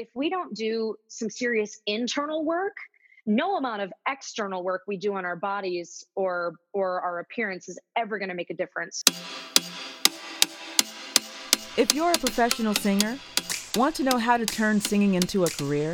if we don't do some serious internal work, no amount of external work we do on our bodies or or our appearance is ever going to make a difference. If you're a professional singer, want to know how to turn singing into a career,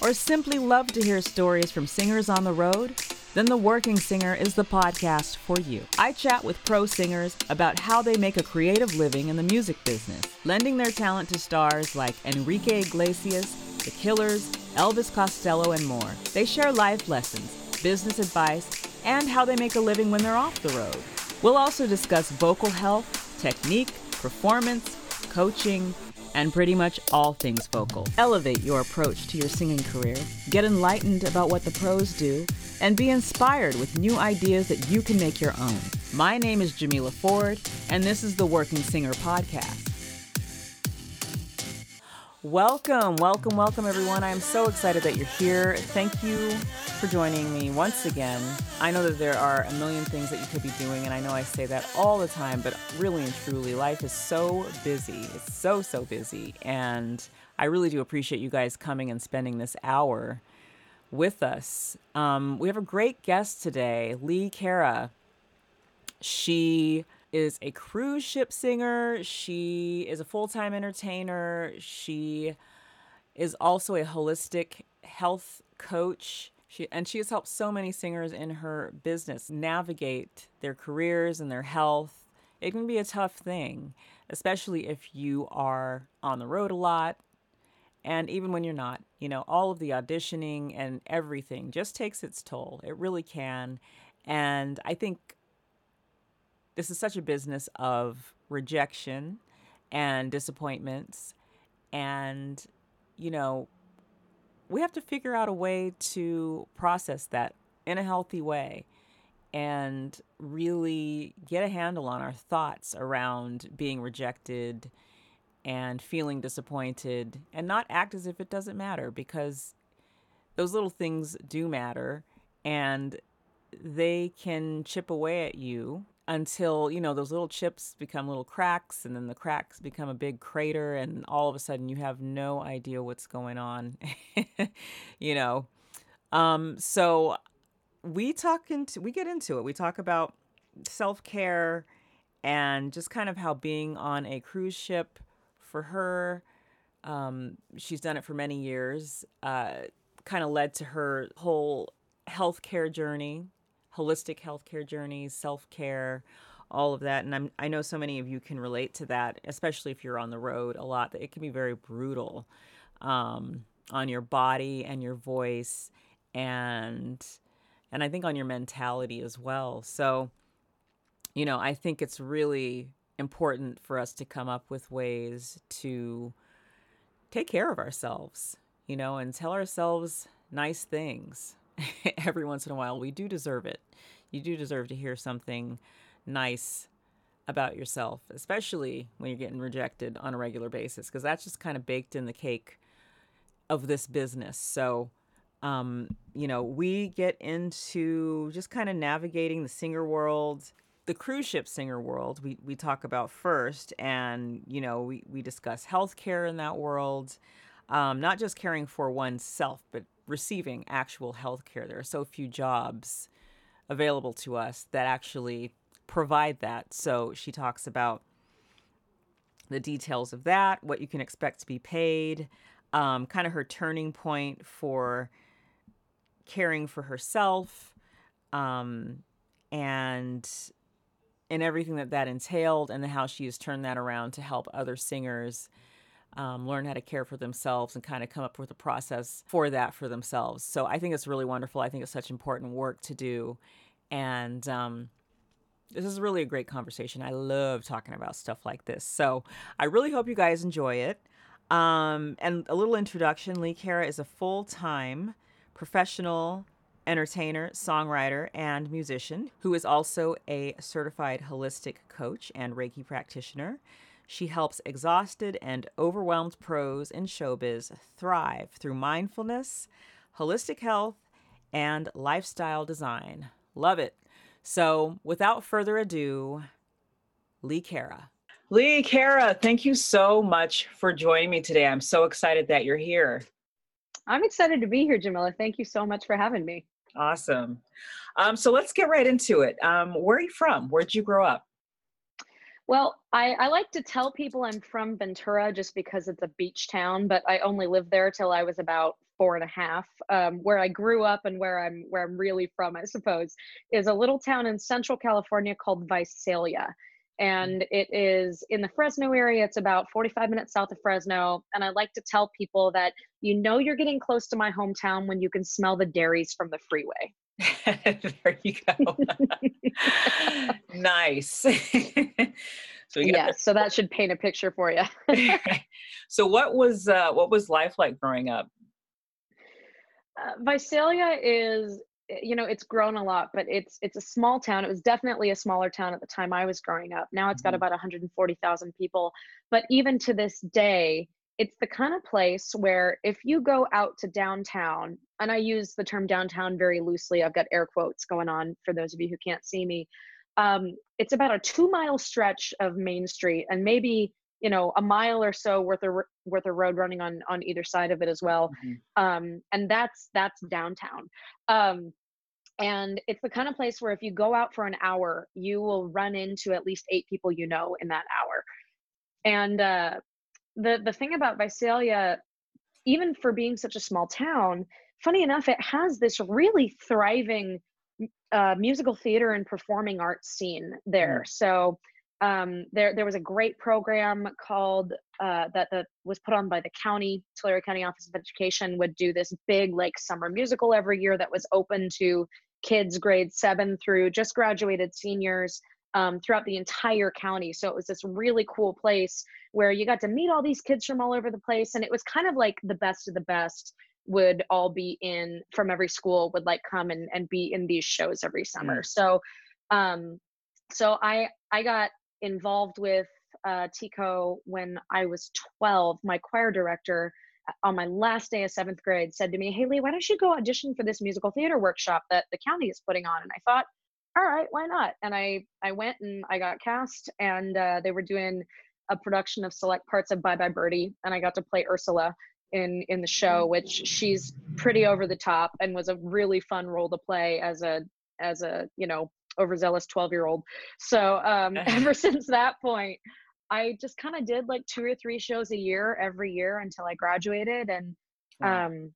or simply love to hear stories from singers on the road, then The Working Singer is the podcast for you. I chat with pro singers about how they make a creative living in the music business, lending their talent to stars like Enrique Iglesias, The Killers, Elvis Costello, and more. They share life lessons, business advice, and how they make a living when they're off the road. We'll also discuss vocal health, technique, performance, coaching, and pretty much all things vocal. Elevate your approach to your singing career, get enlightened about what the pros do, and be inspired with new ideas that you can make your own. My name is Jamila Ford, and this is the Working Singer Podcast. Welcome, welcome, welcome, everyone. I am so excited that you're here. Thank you for joining me once again. I know that there are a million things that you could be doing, and I know I say that all the time, but really and truly, life is so busy. It's so, so busy. And I really do appreciate you guys coming and spending this hour with us. Um, we have a great guest today, Leigh Cara. She is a cruise ship singer. She is a full time entertainer. She is also a holistic health coach. She, and she has helped so many singers in her business navigate their careers and their health. It can be a tough thing, especially if you are on the road a lot. And even when you're not, you know, all of the auditioning and everything just takes its toll. It really can. And I think this is such a business of rejection and disappointments. And, you know, we have to figure out a way to process that in a healthy way and really get a handle on our thoughts around being rejected and feeling disappointed and not act as if it doesn't matter because those little things do matter and they can chip away at you until you know those little chips become little cracks and then the cracks become a big crater and all of a sudden you have no idea what's going on you know? Um so we talk into we get into it. We talk about self-care and just kind of how being on a cruise ship for her um she's done it for many years uh kind of led to her whole healthcare journey holistic healthcare journeys, self care, all of that. And I'm, I know so many of you can relate to that, especially if you're on the road a lot, it can be very brutal um, on your body and your voice and and I think on your mentality as well. So, you know, I think it's really important for us to come up with ways to take care of ourselves, you know, and tell ourselves nice things every once in a while. We do deserve it. You do deserve to hear something nice about yourself, especially when you're getting rejected on a regular basis, because that's just kind of baked in the cake of this business. So, um, you know, we get into just kind of navigating the singer world, the cruise ship singer world. We we talk about first, and you know, we we discuss healthcare in that world, um, not just caring for oneself, but receiving actual health care. There are so few jobs available to us that actually provide that. So she talks about the details of that, what you can expect to be paid, um, kind of her turning point for caring for herself, um, and and everything that that entailed, and how she has turned that around to help other singers um, learn how to care for themselves and kind of come up with a process for that for themselves. So I think it's really wonderful. I think it's such important work to do. And um, this is really a great conversation. I love talking about stuff like this. So I really hope you guys enjoy it. Um, and a little introduction Leigh Cara is a full time professional entertainer, songwriter, and musician who is also a certified holistic coach and Reiki practitioner. She helps exhausted and overwhelmed pros in showbiz thrive through mindfulness, holistic health, and lifestyle design. Love it. So, without further ado, Leigh Cara. Leigh, Cara, thank you so much for joining me today. I'm so excited that you're here. I'm excited to be here, Jamila. Thank you so much for having me. Awesome. Um, so let's get right into it. Um, where are you from? Where'd you grow up? Well, I, I, like to tell people I'm from Ventura just because it's a beach town, but I only lived there till I was about four and a half. Um, where I grew up and where I'm where I'm really from, I suppose, is a little town in Central California called Visalia and it is in the Fresno area. It's about 45 minutes south of Fresno. And I like to tell people that you know you're getting close to my hometown when you can smell the dairies from the freeway. there you go. nice. so yeah, so that should paint a picture for you. so what was uh, what was life like growing up? Uh, Visalia is Eh, you know it's grown a lot but it's it's a small town it was definitely a smaller town at the time i was growing up now it's got mm-hmm. about 140000 people but even to this day it's the kind of place where if you go out to downtown and i use the term downtown very loosely i've got air quotes going on for those of you who can't see me um, it's about a two mile stretch of main street and maybe you know a mile or so worth of worth of road running on on either side of it as well mm-hmm. um, and that's that's downtown um, and it's the kind of place where if you go out for an hour you will run into at least eight people you know in that hour and uh, the the thing about visalia even for being such a small town funny enough it has this really thriving uh, musical theater and performing arts scene there mm. so um, there there was a great program called uh, that that was put on by the county Tulare County Office of Education would do this big like summer musical every year that was open to kids grade seven through just graduated seniors um, throughout the entire county. So it was this really cool place where you got to meet all these kids from all over the place, and it was kind of like the best of the best would all be in from every school would like come and, and be in these shows every summer. Mm. So um so I I got involved with uh, TCO when I was 12. My choir director uh, on my last day of seventh grade said to me, Haley, why don't you go audition for this musical theater workshop that the county is putting on? And I thought, all right, why not? And I, I went and I got cast and uh, they were doing a production of select parts of Bye Bye Birdie. And I got to play Ursula in, in the show, which she's pretty over the top and was a really fun role to play as a, as a, you know, overzealous 12 year old. So um, ever since that point, I just kind of did like two or three shows a year every year until I graduated. And wow. um,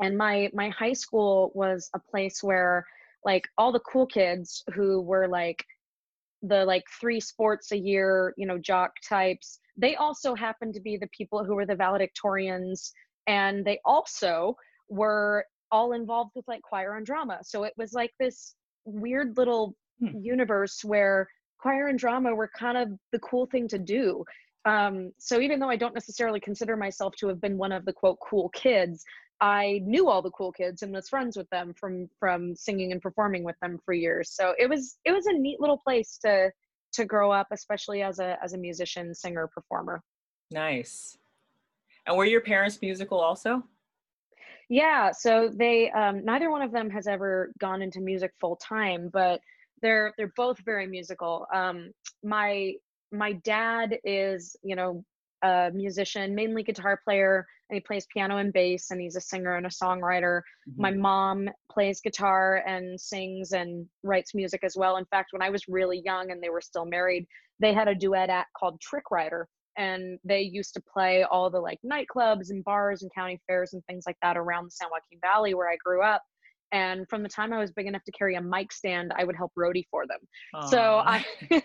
and my my high school was a place where like all the cool kids who were like the like three sports a year, you know, jock types, they also happened to be the people who were the valedictorians, and they also were all involved with like choir and drama. So it was like this weird little hmm. universe where choir and drama were kind of the cool thing to do. Um, so even though I don't necessarily consider myself to have been one of the quote cool kids, I knew all the cool kids and was friends with them from from singing and performing with them for years. So it was it was a neat little place to to grow up, especially as a as a musician, singer, performer. Nice. And were your parents musical also? Yeah, so they um, neither one of them has ever gone into music full time, but they're they're both very musical. Um, my my dad is you know a musician, mainly guitar player, and he plays piano and bass, and he's a singer and a songwriter. Mm-hmm. My mom plays guitar and sings and writes music as well. In fact, when I was really young and they were still married, they had a duet act called Trick Rider, and they used to play all the like nightclubs and bars and county fairs and things like that around the San Joaquin Valley where I grew up. And from the time I was big enough to carry a mic stand, I would help roadie for them. Aww. So I,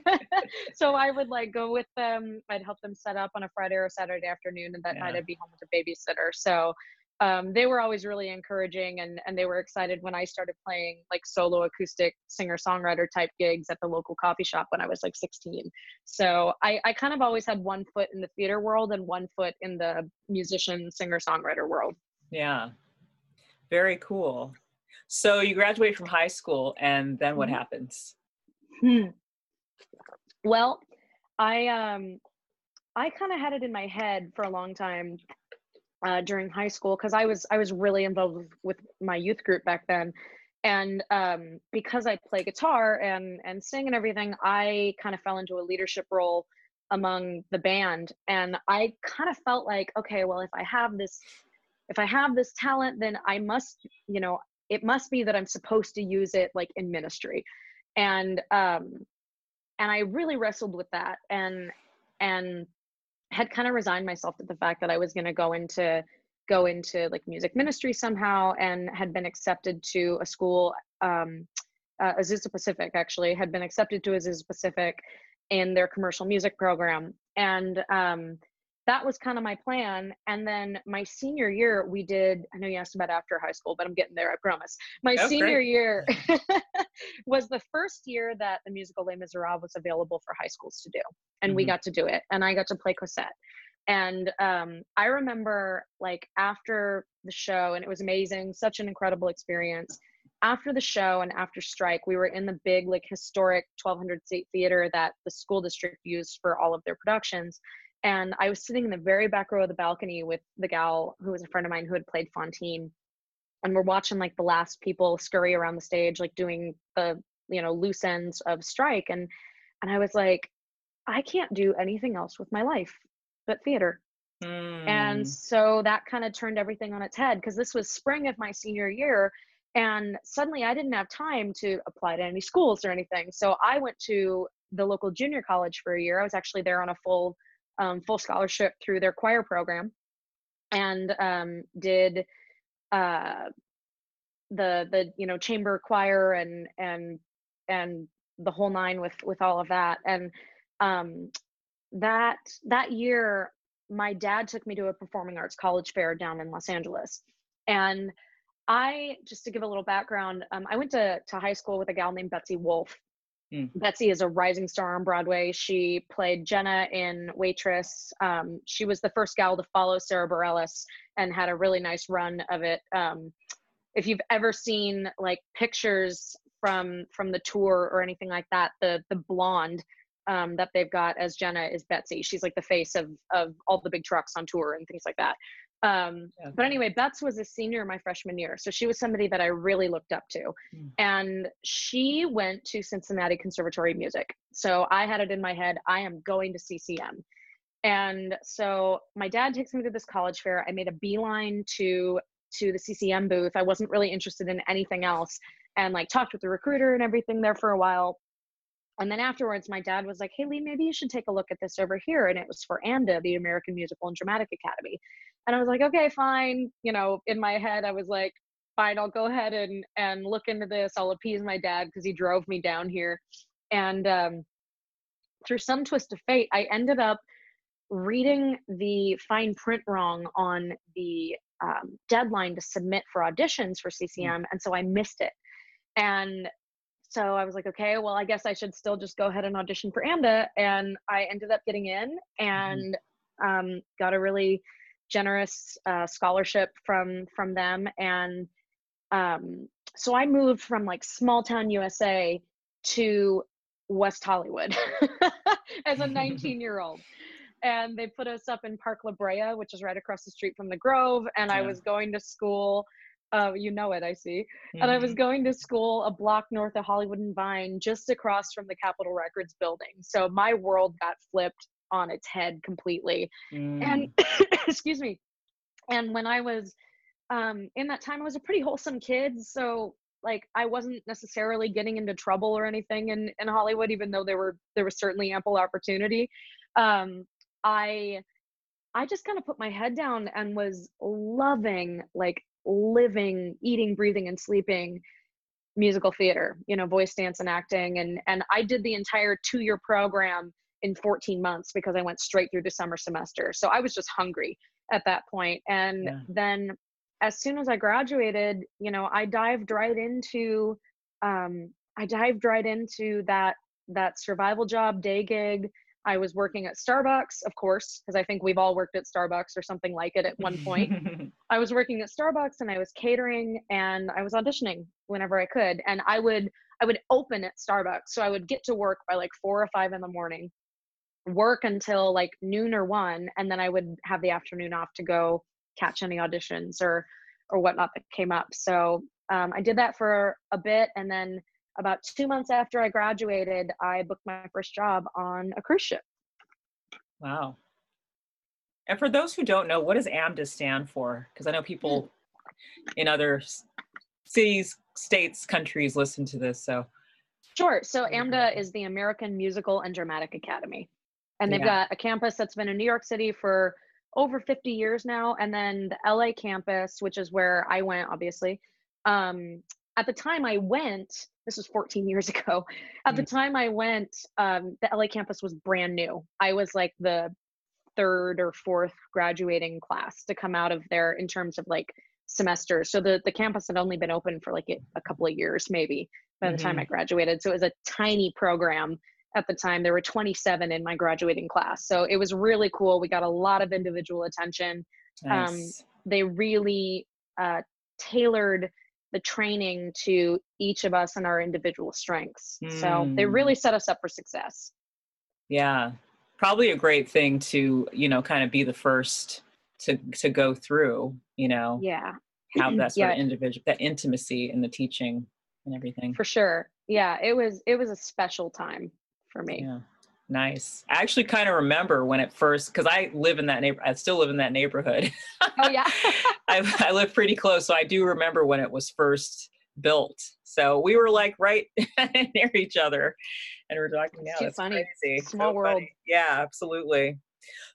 so I would like go with them. I'd help them set up on a Friday or Saturday afternoon, and that yeah. night I'd be home with a babysitter. So um, they were always really encouraging and, and they were excited when I started playing like solo acoustic singer songwriter type gigs at the local coffee shop when I was like 16. So I, I kind of always had one foot in the theater world and one foot in the musician singer songwriter world. Yeah. Very cool. So you graduate from high school and then what mm-hmm. happens? Hmm. Well, I um I kind of had it in my head for a long time uh, during high school because I was I was really involved with, with my youth group back then, and um, because I play guitar and and sing and everything, I kind of fell into a leadership role among the band and i kind of felt like okay well if i have this if i have this talent then i must you know it must be that i'm supposed to use it like in ministry and um and i really wrestled with that and and had kind of resigned myself to the fact that i was going to go into go into like music ministry somehow and had been accepted to a school um uh, azusa pacific actually had been accepted to azusa pacific in their commercial music program. And um, that was kind of my plan. And then my senior year, we did, I know you asked about after high school, but I'm getting there, I promise. My oh, senior great. year was the first year that the musical Les Miserables was available for high schools to do. And mm-hmm. we got to do it. And I got to play Cosette. And um, I remember like after the show, and it was amazing, such an incredible experience after the show and after strike, we were in the big, like, historic 1200 seat theater that the school district used for all of their productions. And I was sitting in the very back row of the balcony with the gal who was a friend of mine who had played Fantine. And we're watching like the last people scurry around the stage, like doing the, you know, loose ends of strike. And and I was like, I can't do anything else with my life but theater. Mm. And hmm. so that kind of turned everything on its head because this was spring of my senior year and suddenly I didn't have time to apply to any schools or anything. So I went to the local junior college for a year. I was actually there on a full um, full scholarship through their choir program, and um, did uh, the the you know chamber choir and and and the whole nine with with all of that. And um, that that year, my dad took me to a performing arts college fair down in Los Angeles, and I just to give a little background, um, I went to to high school with a gal named Betsy Wolfe. Mm. Betsy is a rising star on Broadway. She played Jenna in Waitress. Um, she was the first gal to follow Sarah Bareilles and had a really nice run of it. Um, if you've ever seen like pictures from from the tour or anything like that, the the blonde um, that they've got as Jenna is Betsy. She's like the face of of all the big trucks on tour and things like that. Um, yeah. But anyway, Bets was a senior my freshman year. So she was somebody that I really looked up to. Mm. And she went to Cincinnati Conservatory of Music. So I had it in my head, I am going to CCM. And so my dad takes me to this college fair. I made a beeline to to the CCM booth. I wasn't really interested in anything else and like talked with the recruiter and everything there for a while. And then afterwards, my dad was like, Hey, Leigh, maybe you should take a look at this over here. And it was for AMDA, the American Musical and Dramatic Academy. And I was like, okay, fine. You know, in my head, I was like, fine, I'll go ahead and, and look into this. I'll appease my dad because he drove me down here. And um, through some twist of fate, I ended up reading the fine print wrong on the um, deadline to submit for auditions for CCM. And so I missed it. And so I was like, okay, well, I guess I should still just go ahead and audition for AMDA. And I ended up getting in mm-hmm. and um, got a really generous uh, scholarship from from them. And um, so I moved from like small town USA to West Hollywood as a 19 year old. And they put us up in Park La Brea, which is right across the street from the Grove. And yeah. I was going to school uh, you know it, I see. Mm-hmm. And I was mm-hmm. going to school a block north of Hollywood and Vine, just across from the Capitol Records building. So my world got flipped on its head completely. Mm. And excuse me. And when I was um, in that time, I was a pretty wholesome kid. So like I wasn't necessarily getting into trouble or anything in, in Hollywood, even though there were there was certainly ample opportunity. Um, I I just kind of put my head down and was loving like living, eating, breathing, and sleeping musical theater, you know, voice, dance, and acting. And and I did the entire two-year program in 14 months because I went straight through the summer semester. So I was just hungry at that point. And yeah. then as soon as I graduated, you know, I dived right into um, I dived right into that that survival job day gig I was working at Starbucks, of course, because I think we've all worked at Starbucks or something like it at one point. I was working at Starbucks and I was catering and I was auditioning whenever I could. And I would I would open at Starbucks. So I would get to work by like four or five in the morning, work until like noon or one, and then I would have the afternoon off to go catch any auditions or or whatnot that came up. So um, I did that for a bit and then about two months after I graduated, I booked my first job on a cruise ship. Wow. And for those who don't know, what does AMDA stand for? Because I know people in other cities, states, countries listen to this. So Sure. So AMDA is the American Musical and Dramatic Academy. And they've yeah. got a campus that's been in New York City for over 50 years now. And then the LA campus, which is where I went, obviously. Um, at the time I went, this was 14 years ago. At the time I went, um, the LA campus was brand new. I was like the third or fourth graduating class to come out of there in terms of like semesters. So the, the campus had only been open for like a, a couple of years, maybe by the mm-hmm. time I graduated. So it was a tiny program at the time. There were 27 in my graduating class. So it was really cool. We got a lot of individual attention. Um, nice. Um, they really uh, tailored the training to each of us and our individual strengths. Mm. So they hmm. really set us up for success. Yeah. Probably a great thing to, you know, kind of be the first to to go through, you know. Yeah. Have that sort yeah. of individual that intimacy in the teaching and everything. For sure. Yeah, it was it was a special time for me. Yeah. Nice. I actually kind of remember when it first, because I live in that neighbor. I still live in that neighborhood. Oh yeah. I, I live pretty close, so I do remember when it was first built. So we were like right near each other, and we're talking now. It's funny. Crazy. Small so world. Funny. Yeah, absolutely.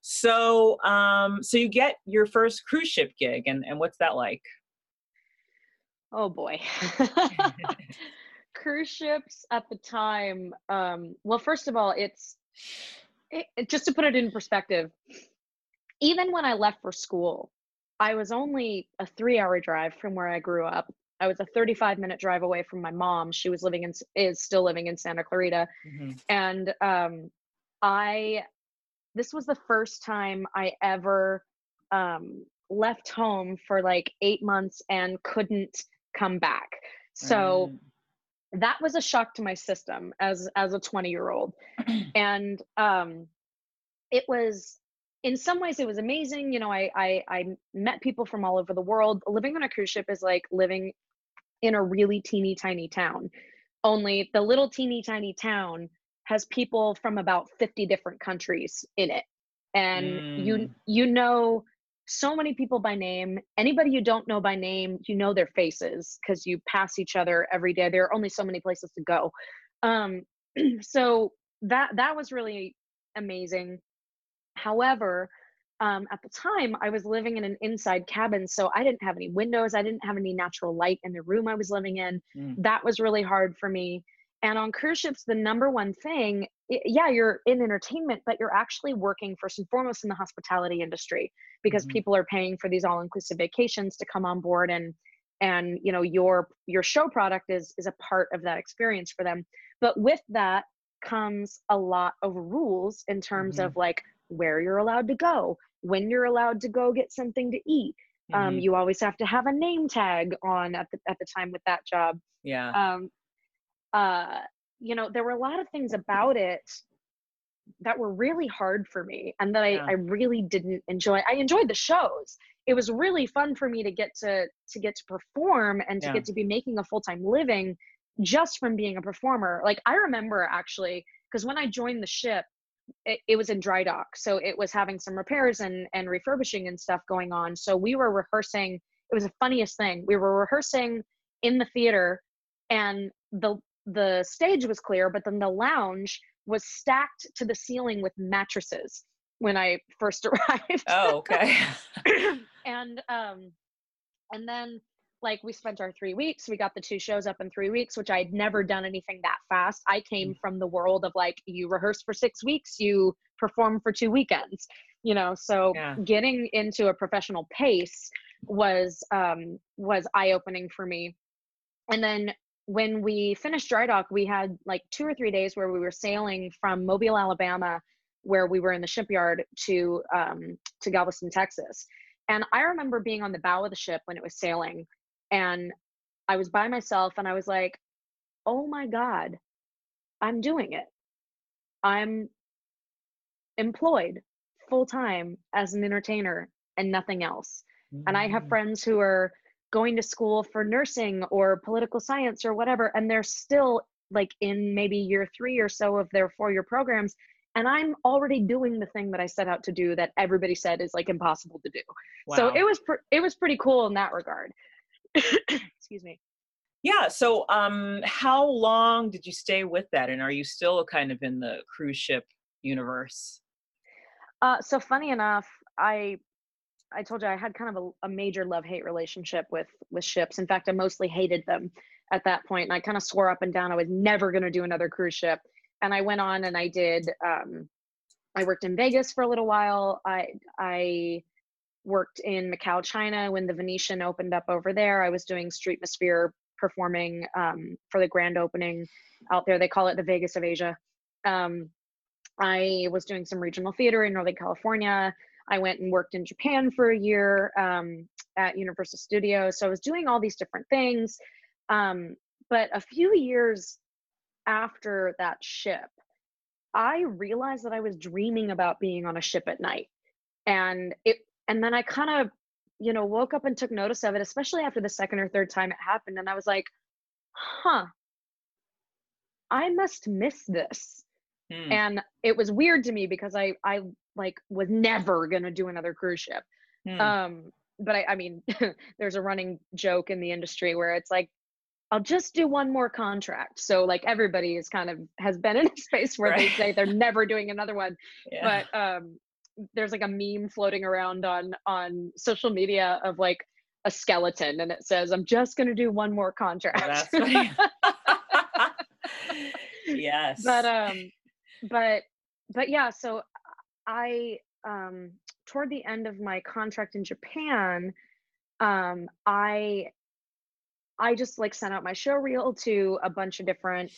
So, um, so you get your first cruise ship gig, and and what's that like? Oh boy cruise ships at the time um well first of all it's it, just to put it in perspective even when i left for school i was only a three hour drive from where i grew up. I was a 35 minute drive away from my mom. She was living in is still living in santa clarita. Mm-hmm. and um i this was the first time i ever um left home for like eight months and couldn't come back. So mm that was a shock to my system as as a 20 year old and um it was in some ways it was amazing you know I, I i met people from all over the world. Living on a cruise ship is like living in a really teeny tiny town only the little teeny tiny town has people from about 50 different countries in it. And mm. you you know so many people by name. Anybody you don't know by name, you know their faces because you pass each other every day. There are only so many places to go. Um, so that that was really amazing. However, um, at the time, I was living in an inside cabin, so I didn't have any windows. I didn't have any natural light in the room I was living in. Mm. That was really hard for me. And on cruise ships, the number one thing, yeah, you're in entertainment, but you're actually working first and foremost in the hospitality industry because mm-hmm. people are paying for these all-inclusive vacations to come on board and and you know your your show product is is a part of that experience for them. But with that comes a lot of rules in terms mm-hmm. of like where you're allowed to go, when you're allowed to go get something to eat. Um, mm-hmm. Um, you always have to have a name tag on at the at the time with that job. Yeah. Um, uh, you know, there were a lot of things about it that were really hard for me and that I. I really didn't enjoy. I enjoyed the shows. It was really fun for me to get to to get to perform and to yeah. get to be making a full-time living just from being a performer. Like I remember actually, because when I joined the ship, it, it, was in dry dock. So it was having some repairs and, and refurbishing and stuff going on. So we were rehearsing. It was the funniest thing. We were rehearsing in the theater and the the stage was clear, but then the lounge was stacked to the ceiling with mattresses when I first arrived. Oh, okay. and um and then like we spent our three weeks we got the two shows up in three weeks which i'd never done anything that fast i came mm. from the world of like you rehearse for six weeks you perform for two weekends you know so yeah. getting into a professional pace was um was eye-opening for me and then when we finished dry dock, we had like two or three days where we were sailing from Mobile, Alabama, where we were in the shipyard, to um, to Galveston, Texas. And I remember being on the bow of the ship when it was sailing, and I was by myself, and I was like, "Oh my God, I'm doing it! I'm employed full time as an entertainer and nothing else." Mm-hmm. And I have mm. friends who are going to school for nursing or political science or whatever and they're still like in maybe year three or so of their four year programs and I'm already doing the thing that I set out to do that everybody said is like impossible to do. Wow. So it was pr- it was pretty cool in that regard. Excuse me. Yeah. So, um, how long did you stay with that, and are you still kind of in the cruise ship universe? Uh, so funny enough, I I told you I had kind of a, a major love hate relationship with with ships. In fact, I mostly hated them at that point, and I kind of swore up and down I was never going to do another cruise ship. And I went on and I did. Um, I worked in Vegas for a little while. I I worked in Macau, China when the Venetian opened up over there. I was doing Streetmosphere performing um, for the grand opening out there. They call it the Vegas of Asia. Um, I was doing some regional theater in Northern California. I went and worked in Japan for a year um, at Universal Studios. So I was doing all these different things. Um, but a few years after that ship, I realized that I was dreaming about being on a ship at night. And it and then I kind of, you know, woke up and took notice of it, especially after the second or third time it happened. And I was like, huh, I must miss this. Hmm. And it was weird to me because I I like was never gonna do another cruise ship. Hmm. Um, but I, I mean, there's a running joke in the industry where it's like, I'll just do one more contract. So like everybody is kind of has been in a space where they say they're never doing another one. yeah. But um, there's like a meme floating around on on social media of like a skeleton, and it says, "I'm just gonna do one more Oh, contract." funny. yes. but um but but yeah so i um toward the end of my contract in japan um i i just like sent out my show reel to a bunch of different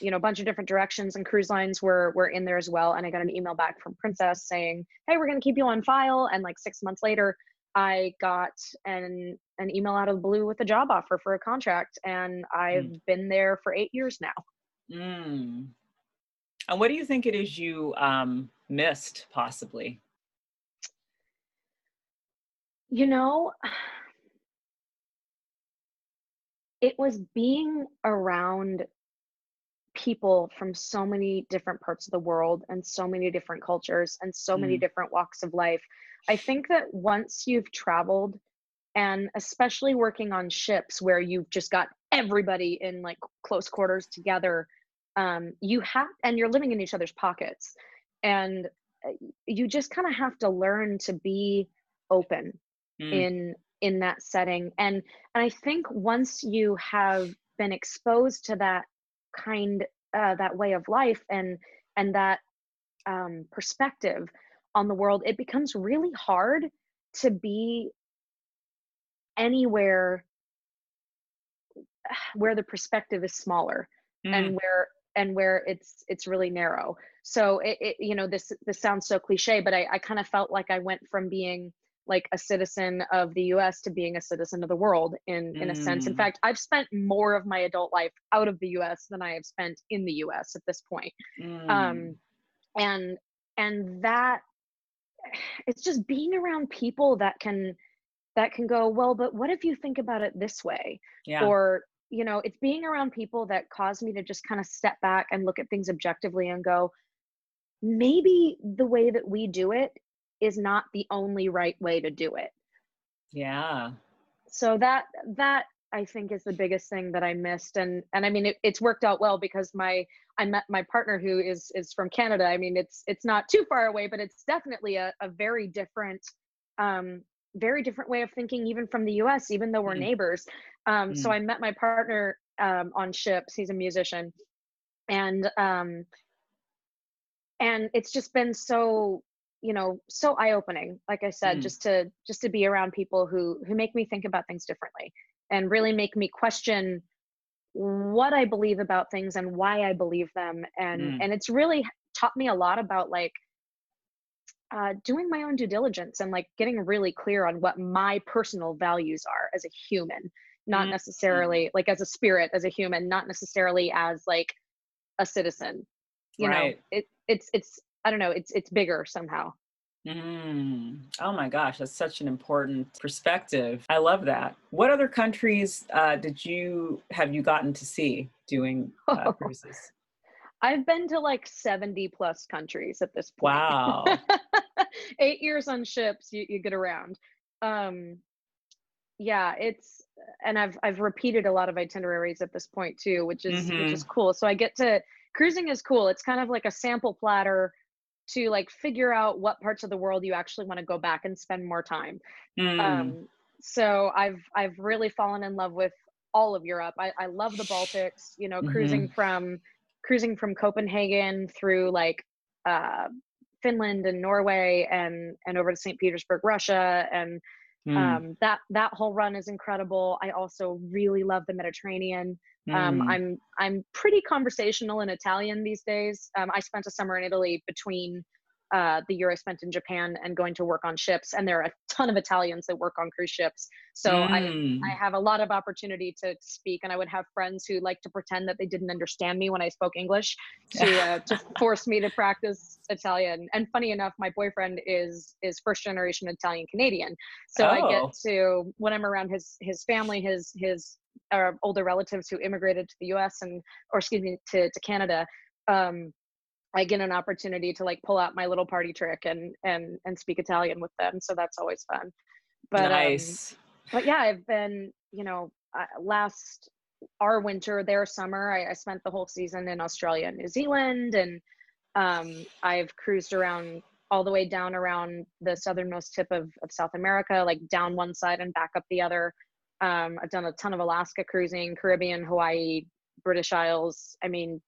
you know a bunch of different directions and cruise lines were were in there as well and i got an email back from princess saying hey we're going to keep you on file and like six months later i got an an email out of the blue with a job offer for a contract and i've been there for eight years now Mm. And what do you think it is you um, missed, possibly? You know, it was being around people from so many different parts of the world and so many different cultures and so many Mm. different walks of life. I think that once you've traveled and especially working on ships where you've just got everybody in like close quarters together, um, you have, and you're living in each other's pockets. And uh, you just kind of have to learn to be open Mm. in in that setting and and i think once you have been exposed to that kind uh, that way of life and and that um, perspective on the world it becomes really hard to be anywhere where the perspective is smaller Mm. and where and where it's it's really narrow so it, it you know this this sounds so cliche but i, I kind of felt like i went from being like a citizen of the us to being a citizen of the world in in a sense in Mm. fact i've spent more of my adult life out of the us than i have spent in the us at this point Mm. um and and that it's just being around people that can that can go well but what if you think about it this way yeah. or you know it's being around people that cause me to just kind of step back and look at things objectively and go maybe the way that we do it is not the only right way to do it yeah. so that that i think is the biggest thing that i missed and and i mean it, it's worked out well because my i met my partner who is is from canada i mean it's it's not too far away but it's definitely a, a very different um very different way of thinking even from the us even though we're Mm. neighbors um so Mm. i met my partner um on ships he's a musician and um and it's just been so you know so eye opening like i said Mm. just to just to be around people who who make me think about things differently and really make me question what i believe about things and why i believe them and Mm. and it's really taught me a lot about like uh, doing my own due diligence and like getting really clear on what my personal values are as a human not Mm. necessarily like as a spirit as a human not necessarily as like a citizen you Right. know it it's it's i don't know it's it's bigger somehow Mm. Oh my gosh, that's such an important perspective. I love that. What other countries uh, did you have you gotten to see doing uh, cruises? I've been to like 70 plus countries at this point. Wow. Eight years on ships, you, you get around. Um, yeah, it's and I've I've repeated a lot of itineraries at this point too, which is mm-hmm. which is cool. So I get to cruising is cool. It's kind of like a sample platter to like figure out what parts of the world you actually want to go back and spend more time. Mm. Um, so I've I've really fallen in love with all of Europe. I, I love the Baltics. You know, mm-hmm. cruising from cruising from Copenhagen through like uh, Finland and Norway and and over to St. Petersburg, Russia, and mm. um, that that whole run is incredible. I also really love the Mediterranean. Mm. Um, hmm. I'm I'm pretty conversational in Italian these days. Um, I spent a summer in Italy between uh, the year I spent in Japan and going to work on ships. And there are a ton of Italians that work on cruise ships. So mm. I, I hmm. have a lot of opportunity to, to, speak. And I would have friends who like to pretend that they didn't understand me when I spoke English to, uh, to force me to practice Italian. And funny enough, my boyfriend is is first generation Italian Canadian. So oh. I get oh. to when I'm around his his family, his his uh, older relatives who immigrated to the U.S. and or excuse me to to Canada. Um, I get an opportunity to like pull out my little party trick and and and speak Italian with them. So that's always fun. But um, nice. Um, but yeah, I've been you know uh, last our winter, their summer, I, I, spent the whole season in Australia and New Zealand, and um, I've cruised around all the way down around the southernmost tip of, of South America, like down one side and back up the other. Um, I've done a ton of Alaska cruising, Caribbean, Hawaii, British Isles. I mean,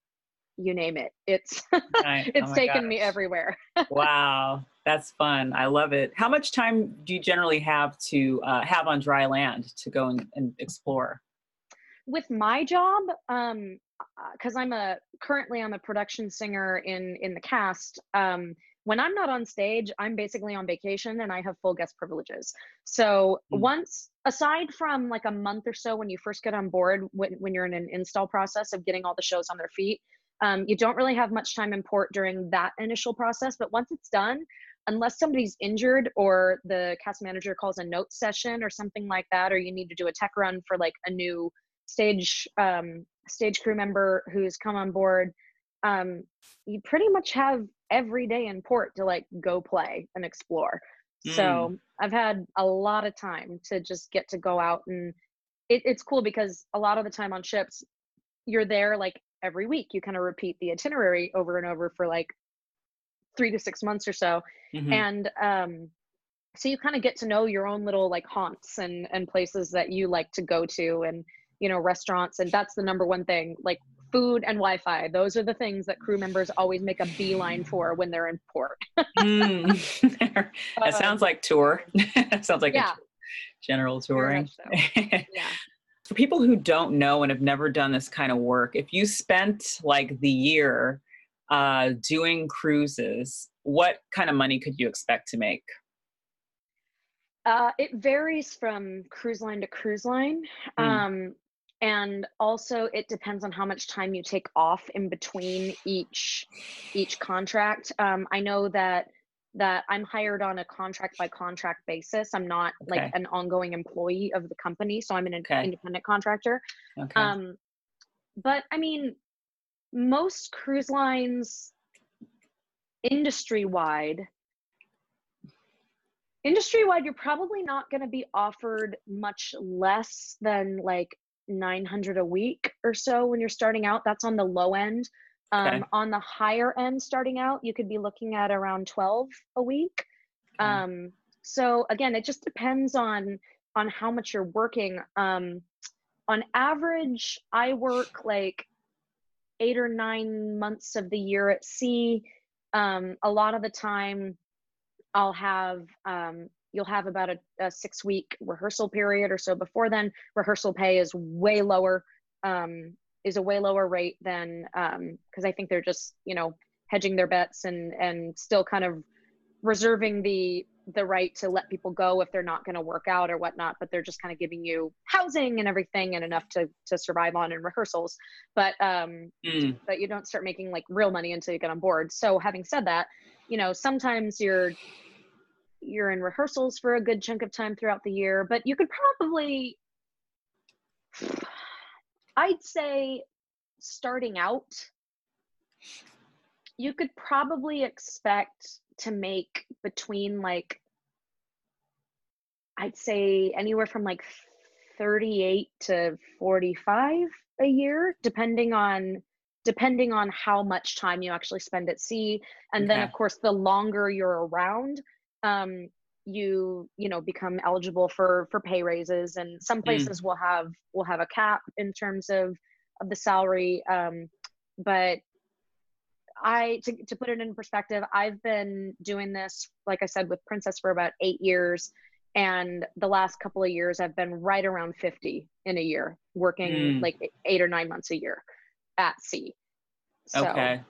you name it. It's right. it's oh taken gosh. me everywhere. wow, that's fun. I love it. How much time do you generally have to uh, have on dry land to go and, and explore? With my job, um, because uh, I'm a currently I'm a production singer in in the cast. Um, when I'm not on stage, I'm basically on vacation and I have full guest privileges. So mm. once, aside from like a month or so when you first get on board, when, when you're in an install process of getting all the shows on their feet, um, you don't really have much time in port during that initial process, but once it's done, unless somebody's injured or the cast manager calls a note session or something like that, or you need to do a tech run for like a new stage um, stage crew member who's come on board, um, you pretty much have every day in port to like go play and explore. Mm. So I've had a lot of time to just get to go out and it, it's cool because a lot of the time on ships, you're there like every week you kind of repeat the itinerary over and over for like three to six months or so mm-hmm. and um so you kind of get to know your own little like haunts and and places that you like to go to and you know restaurants and that's the number one thing like food and wi-fi those are the things that crew members always make a beeline for when they're in port mm. that um, sounds like tour It sounds like yeah. general touring so. yeah for people who don't know and have never done this kind of work, if you spent like the year uh, doing cruises, what kind of money could you expect to make? Uh, it varies from cruise line to cruise line. Mm. Um, and also it depends on how much time you take off in between each each contract. Um, I know that that I'm hired on a contract by contract basis. I'm not okay. like an ongoing employee of the company, so I'm an okay. independent contractor. Okay. Um, but I mean, most cruise lines, industry wide, industry wide, you're probably not going to be offered much less than like 900 a week or so when you're starting out. That's on the low end. Okay. Um, on the higher end, starting out, you could be looking at around 12 a week. Okay. Um, so again, it just depends on on how much you're working. Um, on average, I work like eight or nine months of the year at sea. Um, a lot of the time, I'll have um, you'll have about a, a, six week rehearsal period or so before then. Rehearsal pay is way lower. Um, is a way lower rate than because um, I think they're just you know hedging their bets and and still kind of reserving the the right to let people go if they're not going to work out or whatnot but they're just kind of giving you housing and everything and enough to to survive on in rehearsals but um mm. but you don't start making like real money until you get on board so having said that you know sometimes you're you're in rehearsals for a good chunk of time throughout the year but you could probably I'd say starting out, you could probably expect to make between like I'd say anywhere from like 38 to 45 a year depending on depending on how much time you actually spend at sea. And then of course the longer you're around um you you know become eligible for for pay raises and some Mm. places will have will have a cap in terms of of the salary um but I to, to put it in perspective, I've been doing this, like I said, with Princess for about eight years. And the last couple of years, I've been right around 50 in a year, working Mm. like eight or nine months a year at sea. So, Okay.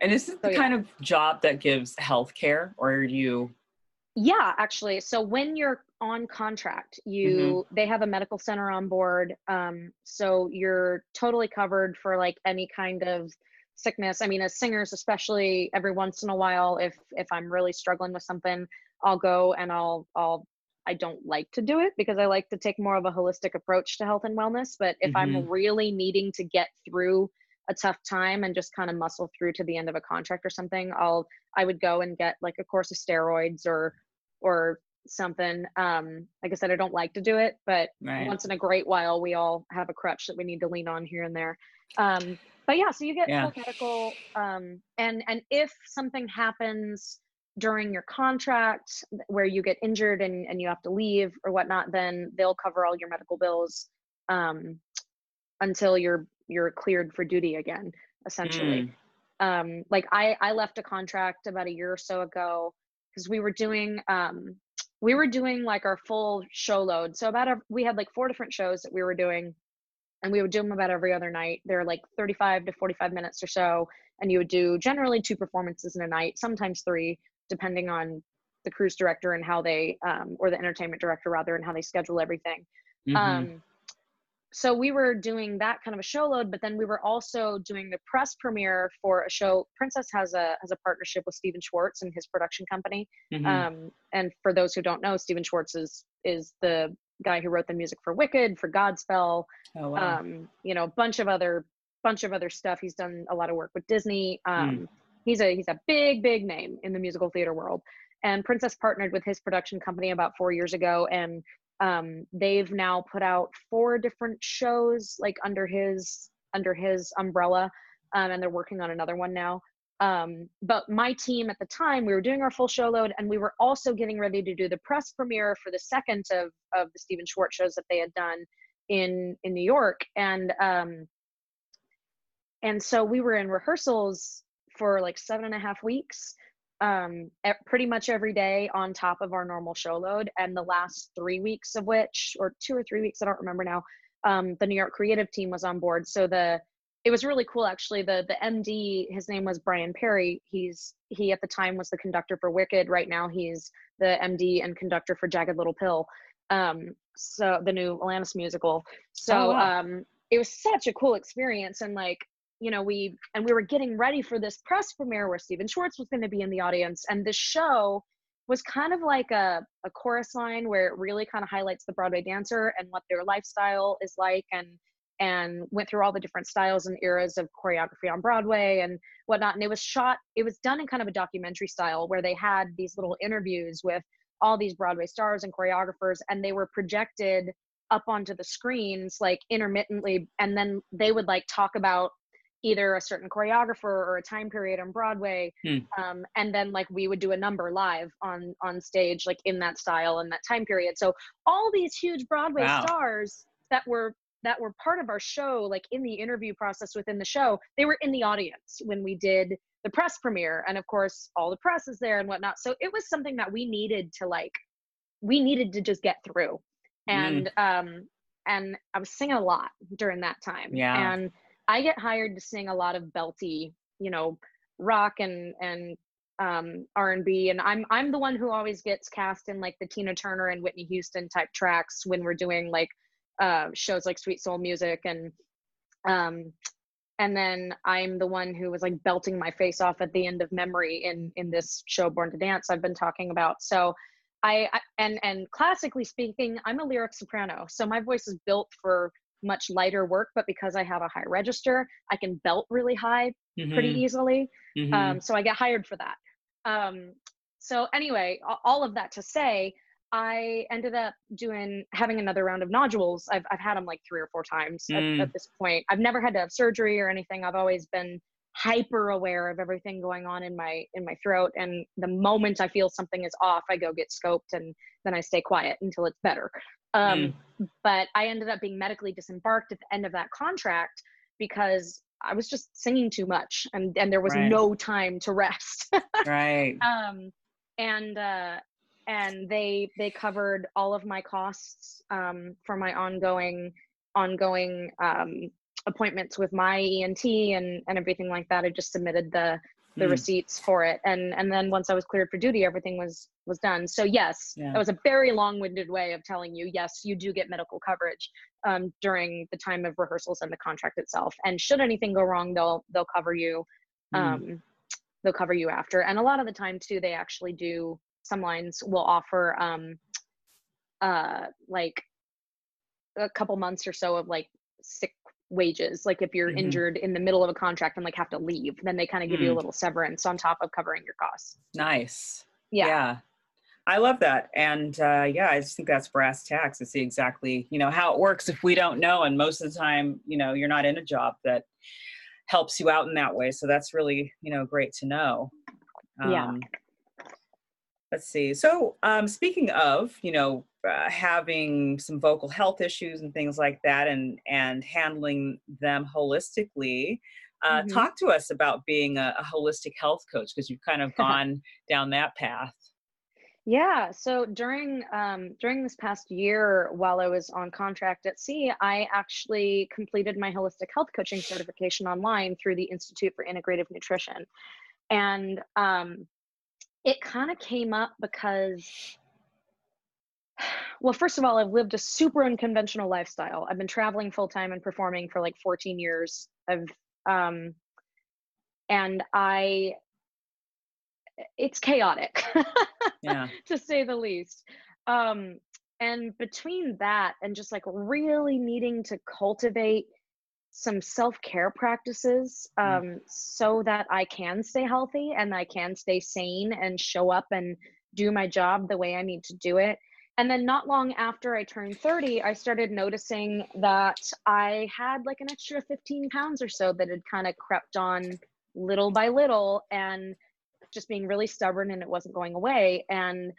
And is it the So, yeah. kind of job that gives health care or are you Yeah, actually. So when you're on contract, you they have a medical center on board. Um, so you're totally covered for like any kind of sickness. I mean, as singers, especially every once in a while, if if I'm really struggling with something, I'll go and I'll I'll I don't like to do it because I like to take more of a holistic approach to health and wellness. But if I'm really needing to get through a tough time and just kind of muscle through to the end of a contract or something, I'll I would go and get like a course of steroids or or something. Um, like I said, I don't like to do it, but right? once in a great while, we all have a crutch that we need to lean on here and there. Um, but yeah, so you get Yeah. full medical, um, and and if something happens during your contract where you get injured and, and you have to leave or whatnot, then they'll cover all your medical bills um, until you're you're cleared for duty again, essentially Mm. um like i i left a contract about a year or so ago because we were doing um we were doing like our full show load. So about a, we had like four different shows that we were doing and we would do them about every other night. They're like 35 to 45 minutes or so and you would do generally two performances in a night sometimes three depending on the cruise director and how they um or the entertainment director rather and how they schedule everything. Mhm. um, so we were doing that kind of a show load, but then we were also doing the press premiere for a show. Princess has a has a partnership with Stephen Schwartz and his production company. Mhm. Um, and for those who don't know, Stephen Schwartz is is the guy who wrote the music for Wicked, for Godspell, oh, wow. um, you know, a bunch of other bunch of other stuff. He's done a lot of work with Disney. Um, He's a he's a big big name in the musical theater world. And Princess partnered with his production company about four years ago, and um, they've now put out four different shows like under his under his umbrella, um, and they're working on another one now. Um, but my team at the time, we were doing our full show load, and we were also getting ready to do the press premiere for the second of of the Stephen Schwartz shows that they had done in in New York, and um, and so we were in rehearsals for like seven and a half weeks um pretty much every day on top of our normal show load and the last three weeks of which or two or three weeks i don't remember now um the new york creative team was on board. So the it was really cool actually. The the md his name was Bryan Perri. He's he at the time was the conductor for wicked. Right now he's the md and conductor for jagged little pill um so the new Alanis musical. So Oh, wow. um it was such a cool experience and like you know we and we were getting ready for this press premiere where Stephen Schwartz was going to be in the audience and the show was kind of like a, a chorus line where it really kind of highlights the Broadway dancer and what their lifestyle is like and and went through all the different styles and eras of choreography on Broadway and whatnot. And it was shot, it was done in kind of a documentary style where they had these little interviews with all these Broadway stars and choreographers, and they were projected up onto the screens like intermittently. And then they would like talk about either a certain choreographer or a time period on Broadway. Hmm. Um, and then like we would do a number live on on stage, like in that style and that time period. So all these huge Broadway Wow. stars that were that were part of our show, like in the interview process within the show, they were in the audience when we did the press premiere. And of course, all the press is there and whatnot. So it was something that we needed to like, we needed to just get through. And um, and I was singing a lot during that time. Yeah. And I get hired to sing a lot of belty, you know, rock and and um R&B and I'm I'm the one who always gets cast in like the Tina Turner and Whitney Houston type tracks when we're doing like uh shows like Sweet Soul Music and um and then I'm the one who was like belting my face off at the end of Memory in in this show Born to Dance I've been talking about. So I, I and and classically speaking, I'm a lyric soprano. So my voice is built for much lighter work, but because I have a high register, I can belt really high Mhm, pretty easily. mhm. Um, so I get hired for that. Um, so anyway, all of that to say, I ended up doing having another round of nodules. I've I've had them like three or four times at, Mm. at this point. I've never had to have surgery or anything. I've always been hyper aware of everything going on in my in my throat and the moment i feel something is off i go get scoped and then i stay quiet until it's better um, but i ended up being medically disembarked at the end of that contract because i was just singing too much and and there was Right. no time to rest right. um and uh and they they covered all of my costs um for my ongoing ongoing um appointments with my ENT and and everything like that I just submitted the the Mm. receipts for it and and then once I was cleared for duty everything was was done so yes Yeah. that was a very long-winded way of telling you yes you do get medical coverage um during the time of rehearsals and the contract itself and should anything go wrong they'll they'll cover you Mm. um they'll cover you after and a lot of the time too they actually do some lines will offer um uh like a couple months or so of like sick wages like if you're Mhm. injured in the middle of a contract and like have to leave then they kind of give you a Mm. little severance on top of covering your costs Nice. yeah I love that. And uh, yeah, I just think that's brass tacks to see exactly, you know, how it works if we don't know. And most of the time, you know, you're not in a job that helps you out in that way. So that's really, you know, great to know. Yeah. Um, let's see. So um, speaking of, you know, uh, having some vocal health issues and things like that and, and handling them holistically, uh, Mhm. talk to us about being a, a holistic health coach because you've kind of gone down that path. Yeah. So during um, during this past year, while I was on contract at sea, I actually completed my holistic health coaching certification online through the Institute for Integrative Nutrition, and um, it kind of came up because, well, first of all, I've lived a super unconventional lifestyle. I've been traveling full time and performing for like 14 years. I've um, and I, it's chaotic. Yeah. to say the least. Um, and between that and just like really needing to cultivate some self care practices Mm. um, so that I can stay healthy and I can stay sane and show up and do my job the way I need to do it. And then, not long after I turned 30, I started noticing that I had like an extra 15 pounds or so that had kind of crept on little by little. And just being really stubborn and it wasn't going away. And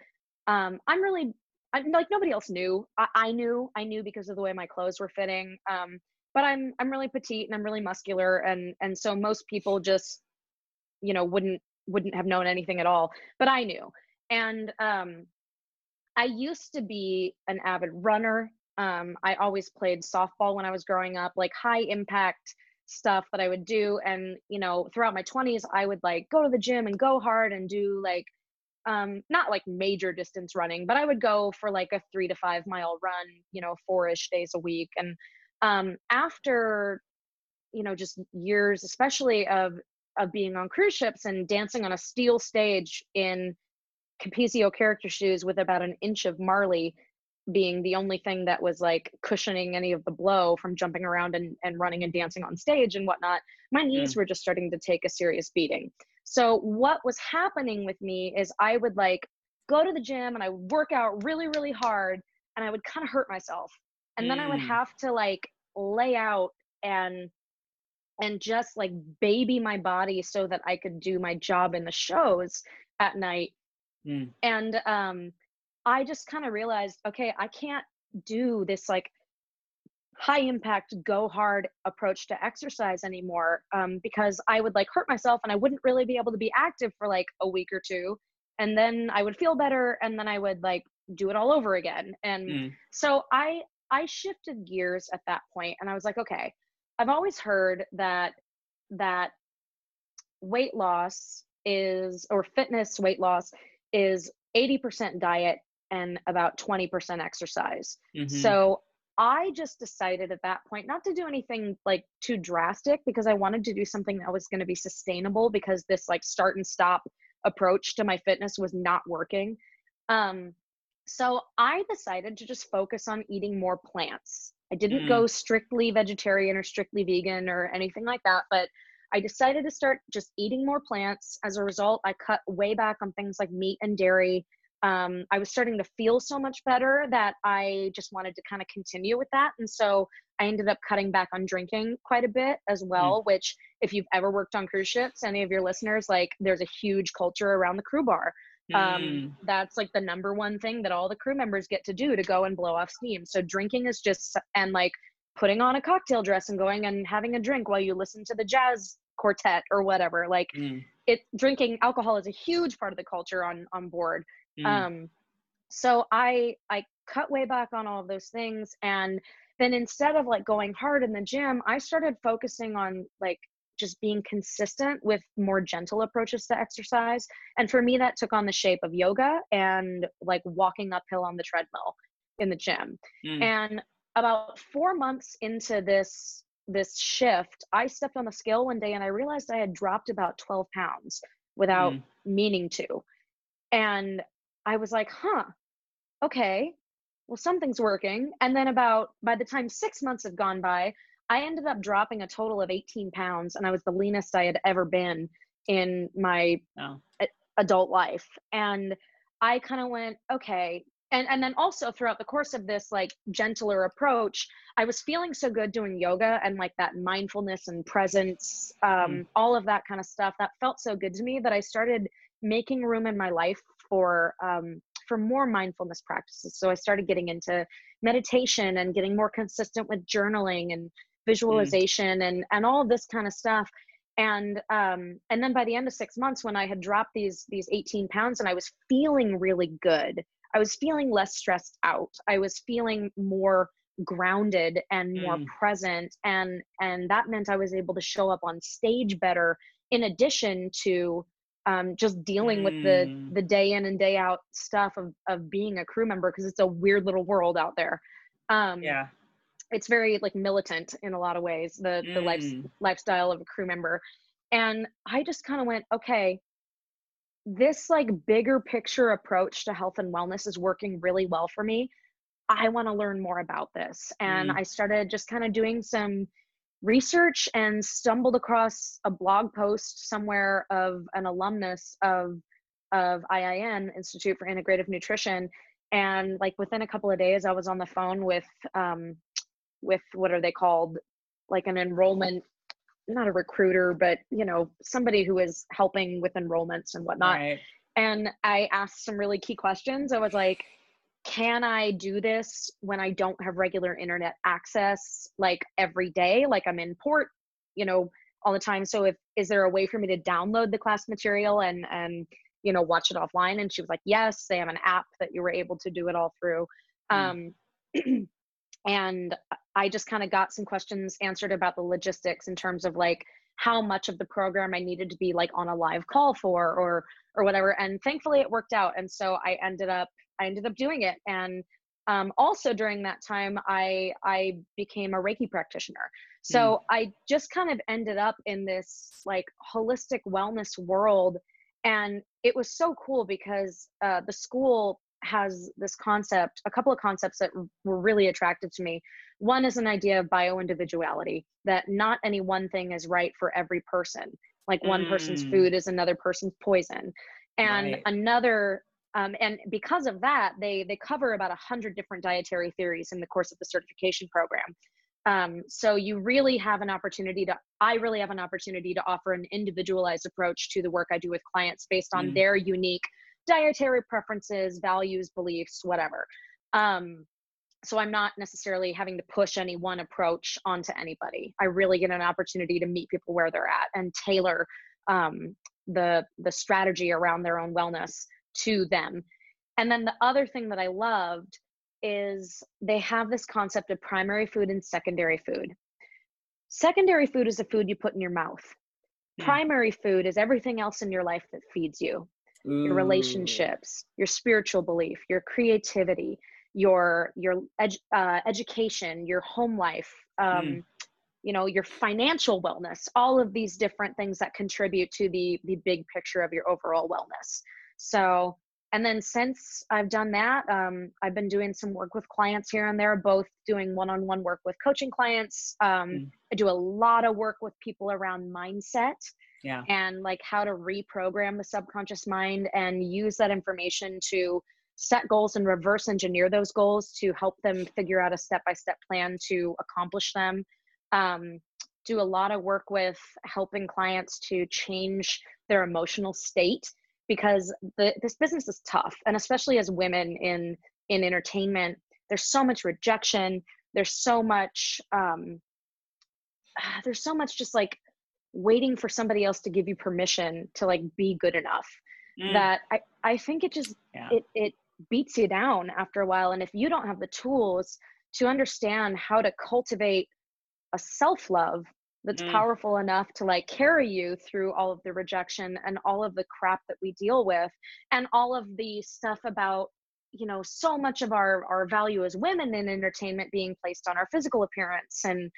um, I'm really, I'm like nobody else knew. I, I knew, I knew because of the way my clothes were fitting. Um, but I'm, I'm really petite and I'm really muscular, and and so most people just, you know, wouldn't wouldn't have known anything at all. But I knew, and um, I used to be an avid runner. Um, I always played softball when I was growing up, like high impact stuff that I would do. And, you know, throughout my 20s, I would like go to the gym and go hard and do like, um, not like major distance running, but I would go for like a three to five mile run, you know, four ish days a week. And um, after, you know, just years, especially of, of being on cruise ships and dancing on a steel stage in Capezio character shoes with about an inch of Marley being the only thing that was like cushioning any of the blow from jumping around and, and running and dancing on stage and whatnot, my knees were just starting to take a serious beating. So what was happening with me is I would like go to the gym and I would work out really, really hard and I would kind of hurt myself. And then I would Mm. have to like lay out and and just like baby my body so that I could do my job in the shows at night Mm. and um i just kind of realized okay i can't do this like high impact go hard approach to exercise anymore um, because i would like hurt myself and i wouldn't really be able to be active for like a week or two and then i would feel better and then i would like do it all over again and Mm. so i i shifted gears at that point and i was like okay i've always heard that that weight loss is or fitness weight loss is 80% diet and about 20% exercise. Mhm. So I just decided at that point not to do anything like too drastic because I wanted to do something that was going to be sustainable because this like start and stop approach to my fitness was not working. Um, so I decided to just focus on eating more plants. I didn't Mm. go strictly vegetarian or strictly vegan or anything like that, but I decided to start just eating more plants. As a result, I cut way back on things like meat and dairy. Um, I was starting to feel so much better that I just wanted to kind of continue with that. And so I ended up cutting back on drinking quite a bit as well, which, if you've ever worked on cruise ships, any of your listeners, like there's a huge culture around the crew bar. Um, Mm. that's like the number one thing that all the crew members get to do to go and blow off steam. So drinking is just, and like putting on a cocktail dress and going and having a drink while you listen to the jazz quartet or whatever. Like Mm. it, drinking alcohol is a huge part of the culture on on board. Mm. Um, so I I cut way back on all of those things, and then instead of like going hard in the gym, I started focusing on like just being consistent with more gentle approaches to exercise. And for me, that took on the shape of yoga and like walking uphill on the treadmill in the gym. Mm. And about four months into this this shift, I stepped on the scale one day and I realized I had dropped about 12 pounds without Mm. meaning to. And I was like, huh, okay, well, something's working. And then, about by the time six months had gone by, I ended up dropping a total of 18 pounds, and I was the leanest I had ever been in my Oh. adult life. And I kind of went, okay. And, and then also throughout the course of this like gentler approach, I was feeling so good doing yoga and like that mindfulness and presence, um, all of that kind of stuff that felt so good to me that I started making room in my life for um, for more mindfulness practices. So I started getting into meditation and getting more consistent with journaling and visualization and and all of this kind of stuff. And um and then by the end of six months when i had dropped these these 18 pounds and i was feeling really good i was feeling less stressed out i was feeling more grounded and more Mm. present and and that meant i was able to show up on stage better in addition to um, just dealing with the Mm. the day in and day out stuff of of being a crew member because it's a weird little world out there um Yeah. it's very like militant in a lot of ways the the life, Mm. lifestyle of a crew member and i just kind of went okay this like bigger picture approach to health and wellness is working really well for me i want to learn more about this and Mm. i started just kind of doing some research and stumbled across a blog post somewhere of an alumnus of of IIN Institute for Integrative Nutrition and like within a couple of days I was on the phone with um with what are they called like an enrollment not a recruiter but you know somebody who is helping with enrollments and whatnot Right. and I asked some really key questions. I was like, can I do this when I don't have regular internet access like every day? Like I'm in port, you know, all the time. So if is there a way for me to download the class material and and you know watch it offline? And she was like, yes, they have an app that you were able to do it all through. Mm. Um and I just kind of got some questions answered about the logistics in terms of like how much of the program I needed to be like on a live call for or or whatever and thankfully it worked out and so i ended up i ended up doing it and um, also during that time i i became a reiki practitioner. So i just kind of ended up in this like holistic wellness world and it was so cool because uh, the school has this concept a couple of concepts that were really attractive to me one is an idea of bio individuality that not any one thing is right for every person like one person's Mm. food is another person's poison and Right. another um, and because of that they they cover about a hundred different dietary theories in the course of the certification program um, so you really have an opportunity to i really have an opportunity to offer an individualized approach to the work i do with clients based on Mm. their unique dietary preferences values beliefs whatever. Um, so i'm not necessarily having to push any one approach onto anybody. I really get an opportunity to meet people where they're at and tailor um, the the strategy around their own wellness to them. And then the other thing that i loved is they have this concept of primary food and secondary food. Secondary food is the food you put in your mouth. Hmm. primary food is everything else in your life that feeds you your relationships your spiritual belief your creativity your your edu- uh, education your home life um, Mm. you know your financial wellness all of these different things that contribute to the the big picture of your overall wellness so and then since I've done that, um, I've been doing some work with clients here and there, both doing one-on-one work with coaching clients. Um, mm. I do a lot of work with people around mindset yeah. and like how to reprogram the subconscious mind and use that information to set goals and reverse engineer those goals to help them figure out a step-by-step plan to accomplish them. Um, do a lot of work with helping clients to change their emotional state because the, this business is tough and especially as women in in entertainment there's so much rejection there's so much um there's so much just like waiting for somebody else to give you permission to like be good enough mm. that i i think it just yeah. it it beats you down after a while and if you don't have the tools to understand how to cultivate a self love that's mm. powerful enough to like carry you through all of the rejection and all of the crap that we deal with and all of the stuff about you know so much of our our value as women in entertainment being placed on our physical appearance and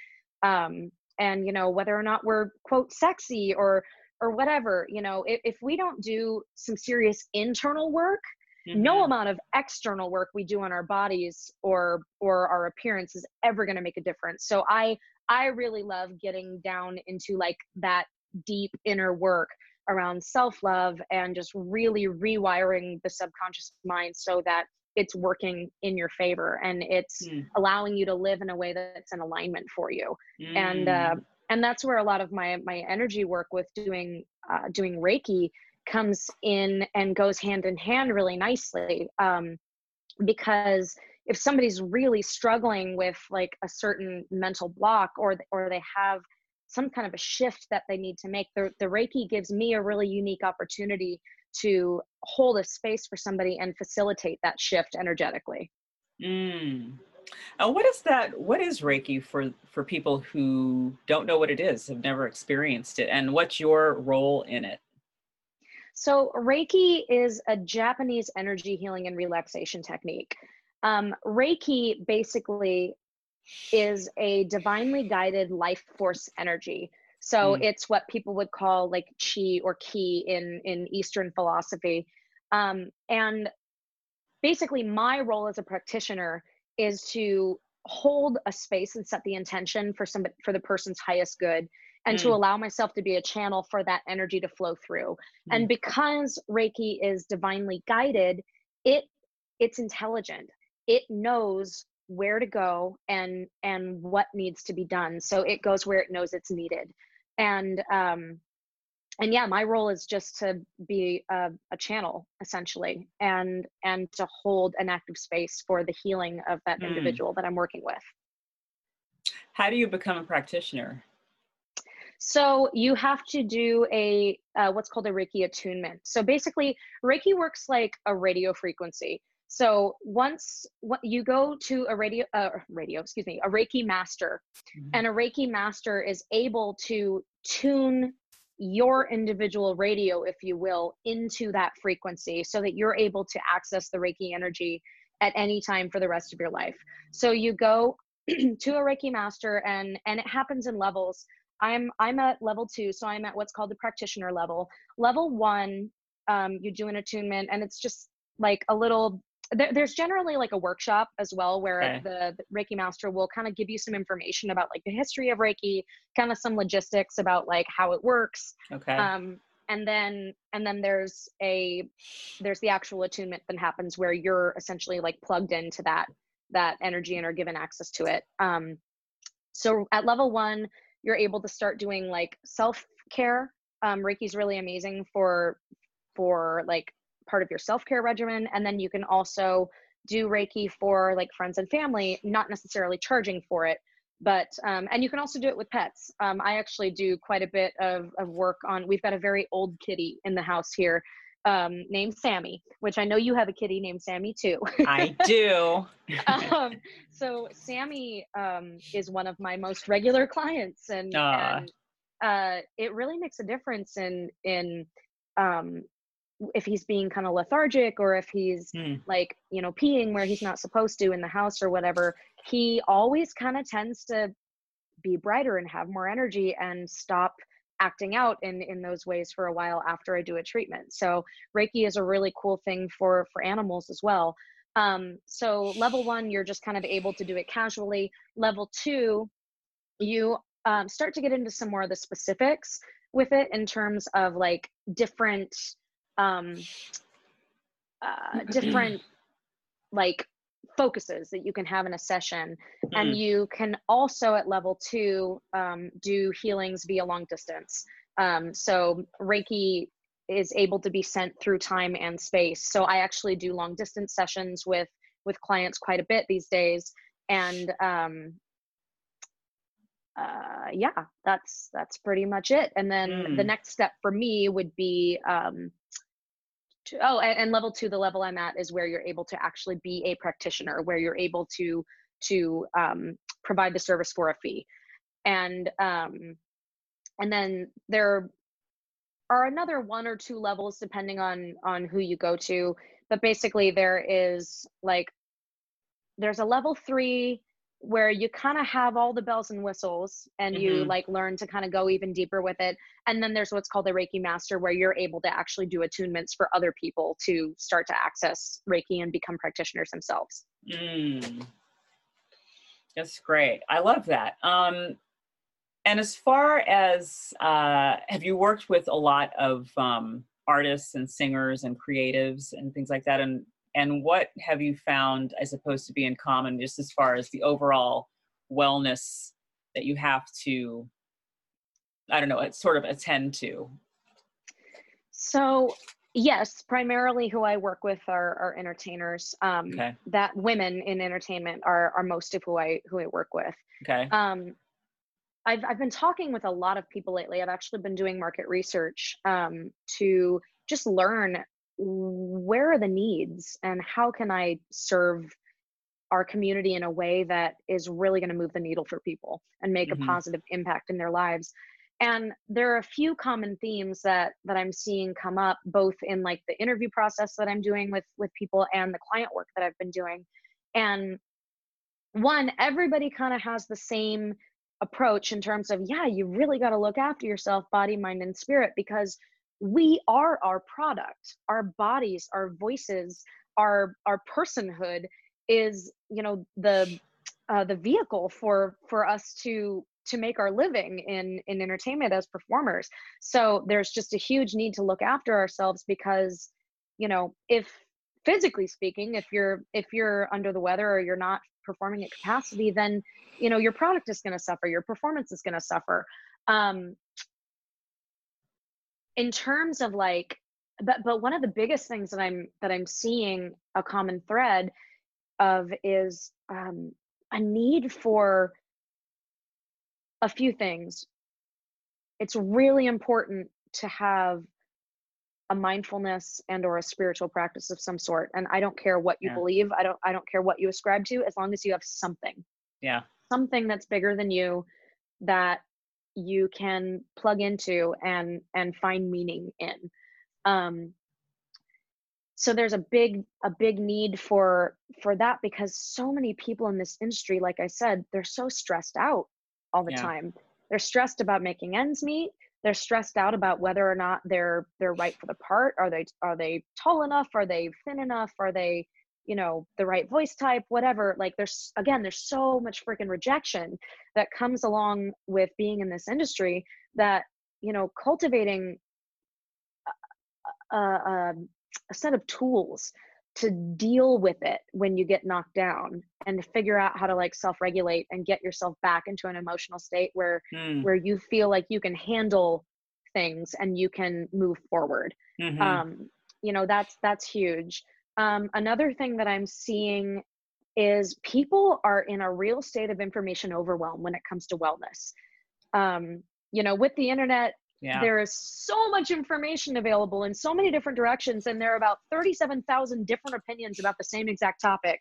um and you know whether or not we're quote sexy or or whatever you know if, if we don't do some serious internal work mm-hmm. no amount of external work we do on our bodies or or our appearance is ever going to make a difference so i I really love getting down into like that deep inner work around self love and just really rewiring the subconscious mind so that it's working in your favor and it's mm. allowing you to live in a way that's in alignment for you mm. and uh, hmm. and that's where a lot of my my energy work with doing uh, doing reiki comes in and goes hand in hand really nicely um, because if somebody's really struggling with like a certain mental block or or they have some kind of a shift that they need to make. The, the reiki gives me a really unique opportunity to hold a space for somebody and facilitate that shift energetically. Mm. Uh, what is that what is reiki for for people who don't know what it is have never experienced it and what's your role in it? So reiki is a japanese energy healing and relaxation technique. Um, Reiki basically is a divinely guided life force energy. So mm. it's what people would call like chi or ki in in Eastern philosophy. Um, and basically, my role as a practitioner is to hold a space and set the intention for some for the person's highest good and mm. to allow myself to be a channel for that energy to flow through. Mm. And because Reiki is divinely guided, it it's intelligent it knows where to go and and what needs to be done so it goes where it knows it's needed. And um and yeah my role is just to be a, a channel essentially and and to hold an active space for the healing of that mm. individual that i'm working with. How do you become a practitioner? So you have to do a uh, what's called a reiki attunement. So basically reiki works like a radio frequency so once what you go to a radio, uh, radio, excuse me, a Reiki master, mm-hmm. and a Reiki master is able to tune your individual radio, if you will, into that frequency so that you're able to access the Reiki energy at any time for the rest of your life. So you go to a Reiki master and and it happens in levels. I'm I'm at level two, so I'm at what's called the practitioner level. Level one, um, you do an attunement, and it's just like a little there, there's generally like a workshop as well where okay. the, the, Reiki master will kind of give you some information about like the history of Reiki, kind of some logistics about like how it works. Okay. Um, and then and then there's a there's the actual attunement that happens where you're essentially like plugged into that that energy and are given access to it. Um, so at level one, you're able to start doing like self care. Um, Reiki's really amazing for for like part of your self-care regimen and then you can also do reiki for like friends and family not necessarily charging for it but um, and you can also do it with pets. Um, i actually do quite a bit of, of work on we've got a very old kitty in the house here um, named sammy which i know you have a kitty named sammy too. I do. Um, so sammy um, is one of my most regular clients and, and uh, it really makes a difference in in um, if he's being kind of lethargic or if he's mm. like you know peeing where he's not supposed to in the house or whatever he always kind of tends to be brighter and have more energy and stop acting out in in those ways for a while after I do a treatment. So Reiki is a really cool thing for for animals as well. Um, so level one, you're just kind of able to do it casually. Level two, you um, start to get into some more of the specifics with it in terms of like different um, uh, different like focuses that you can have in a session. Mm. and you can also at level two um, do healings via long distance. Um, so reiki is able to be sent through time and space. So i actually do long distance sessions with with clients quite a bit these days. And um, uh, yeah that's that's pretty much it. And then mm. the next step for me would be um, to, oh and, and, level two the level i'm at is where you're able to actually be a practitioner where you're able to to um, provide the service for a fee. And um, and then there are another one or two levels depending on on who you go to but basically there is like there's a level three where you kind of have all the bells and whistles and mm-hmm. you like learn to kind of go even deeper with it and then there's what's called the reiki master where you're able to actually do attunements for other people to start to access reiki and become practitioners themselves mm. that's great i love that um, and as far as uh, have you worked with a lot of um, artists and singers and creatives and things like that and and what have you found i suppose to be in common just as far as the overall wellness that you have to i don't know sort of attend to so yes primarily who i work with are, are entertainers um, okay. that women in entertainment are, are most of who i who i work with okay um, I've, I've been talking with a lot of people lately. I've actually been doing market research um, to just learn where are the needs and how can I serve our community in a way that is really going to move the needle for people and make mm-hmm. a positive impact in their lives and there are a few common themes that that i'm seeing come up both in like the interview process that i'm doing with with people and the client work that i've been doing and one everybody kind of has the same approach in terms of yeah you really got to look after yourself body mind and spirit because we are our product. Our bodies our voices our our personhood is you know the uh, the vehicle for for us to to make our living in in entertainment as performers. So there's just a huge need to look after ourselves because you know if physically speaking if you're if you're under the weather or you're not performing at capacity then you know your product is going to suffer your performance is going to suffer. Um in terms of like but but one of the biggest things that i'm that i'm seeing a common thread of is um, a need for a few things. It's really important to have a mindfulness and or a spiritual practice of some sort and i don't care what you yeah. believe i don't i don't care what you ascribe to as long as you have something. Yeah. Something that's bigger than you that you can plug into and and find meaning in. Um so there's a big a big need for for that because so many people in this industry like i said they're so stressed out all the yeah. time. They're stressed about making ends meet. They're stressed out about whether or not they're they're right for the part. Are they are they tall enough? Are they thin enough? Are they you know the right voice type whatever like there's again there's so much freaking rejection that comes along with being in this industry that you know cultivating a, a, a set of tools to deal with it when you get knocked down and to figure out how to like self-regulate and get yourself back into an emotional state where mm. where you feel like you can handle things and you can move forward mm-hmm. um you know that's that's huge um, another thing that I'm seeing is people are in a real state of information overwhelm when it comes to wellness. Um, you know, with the internet, yeah. there is so much information available in so many different directions, and there are about 37,000 different opinions about the same exact topic.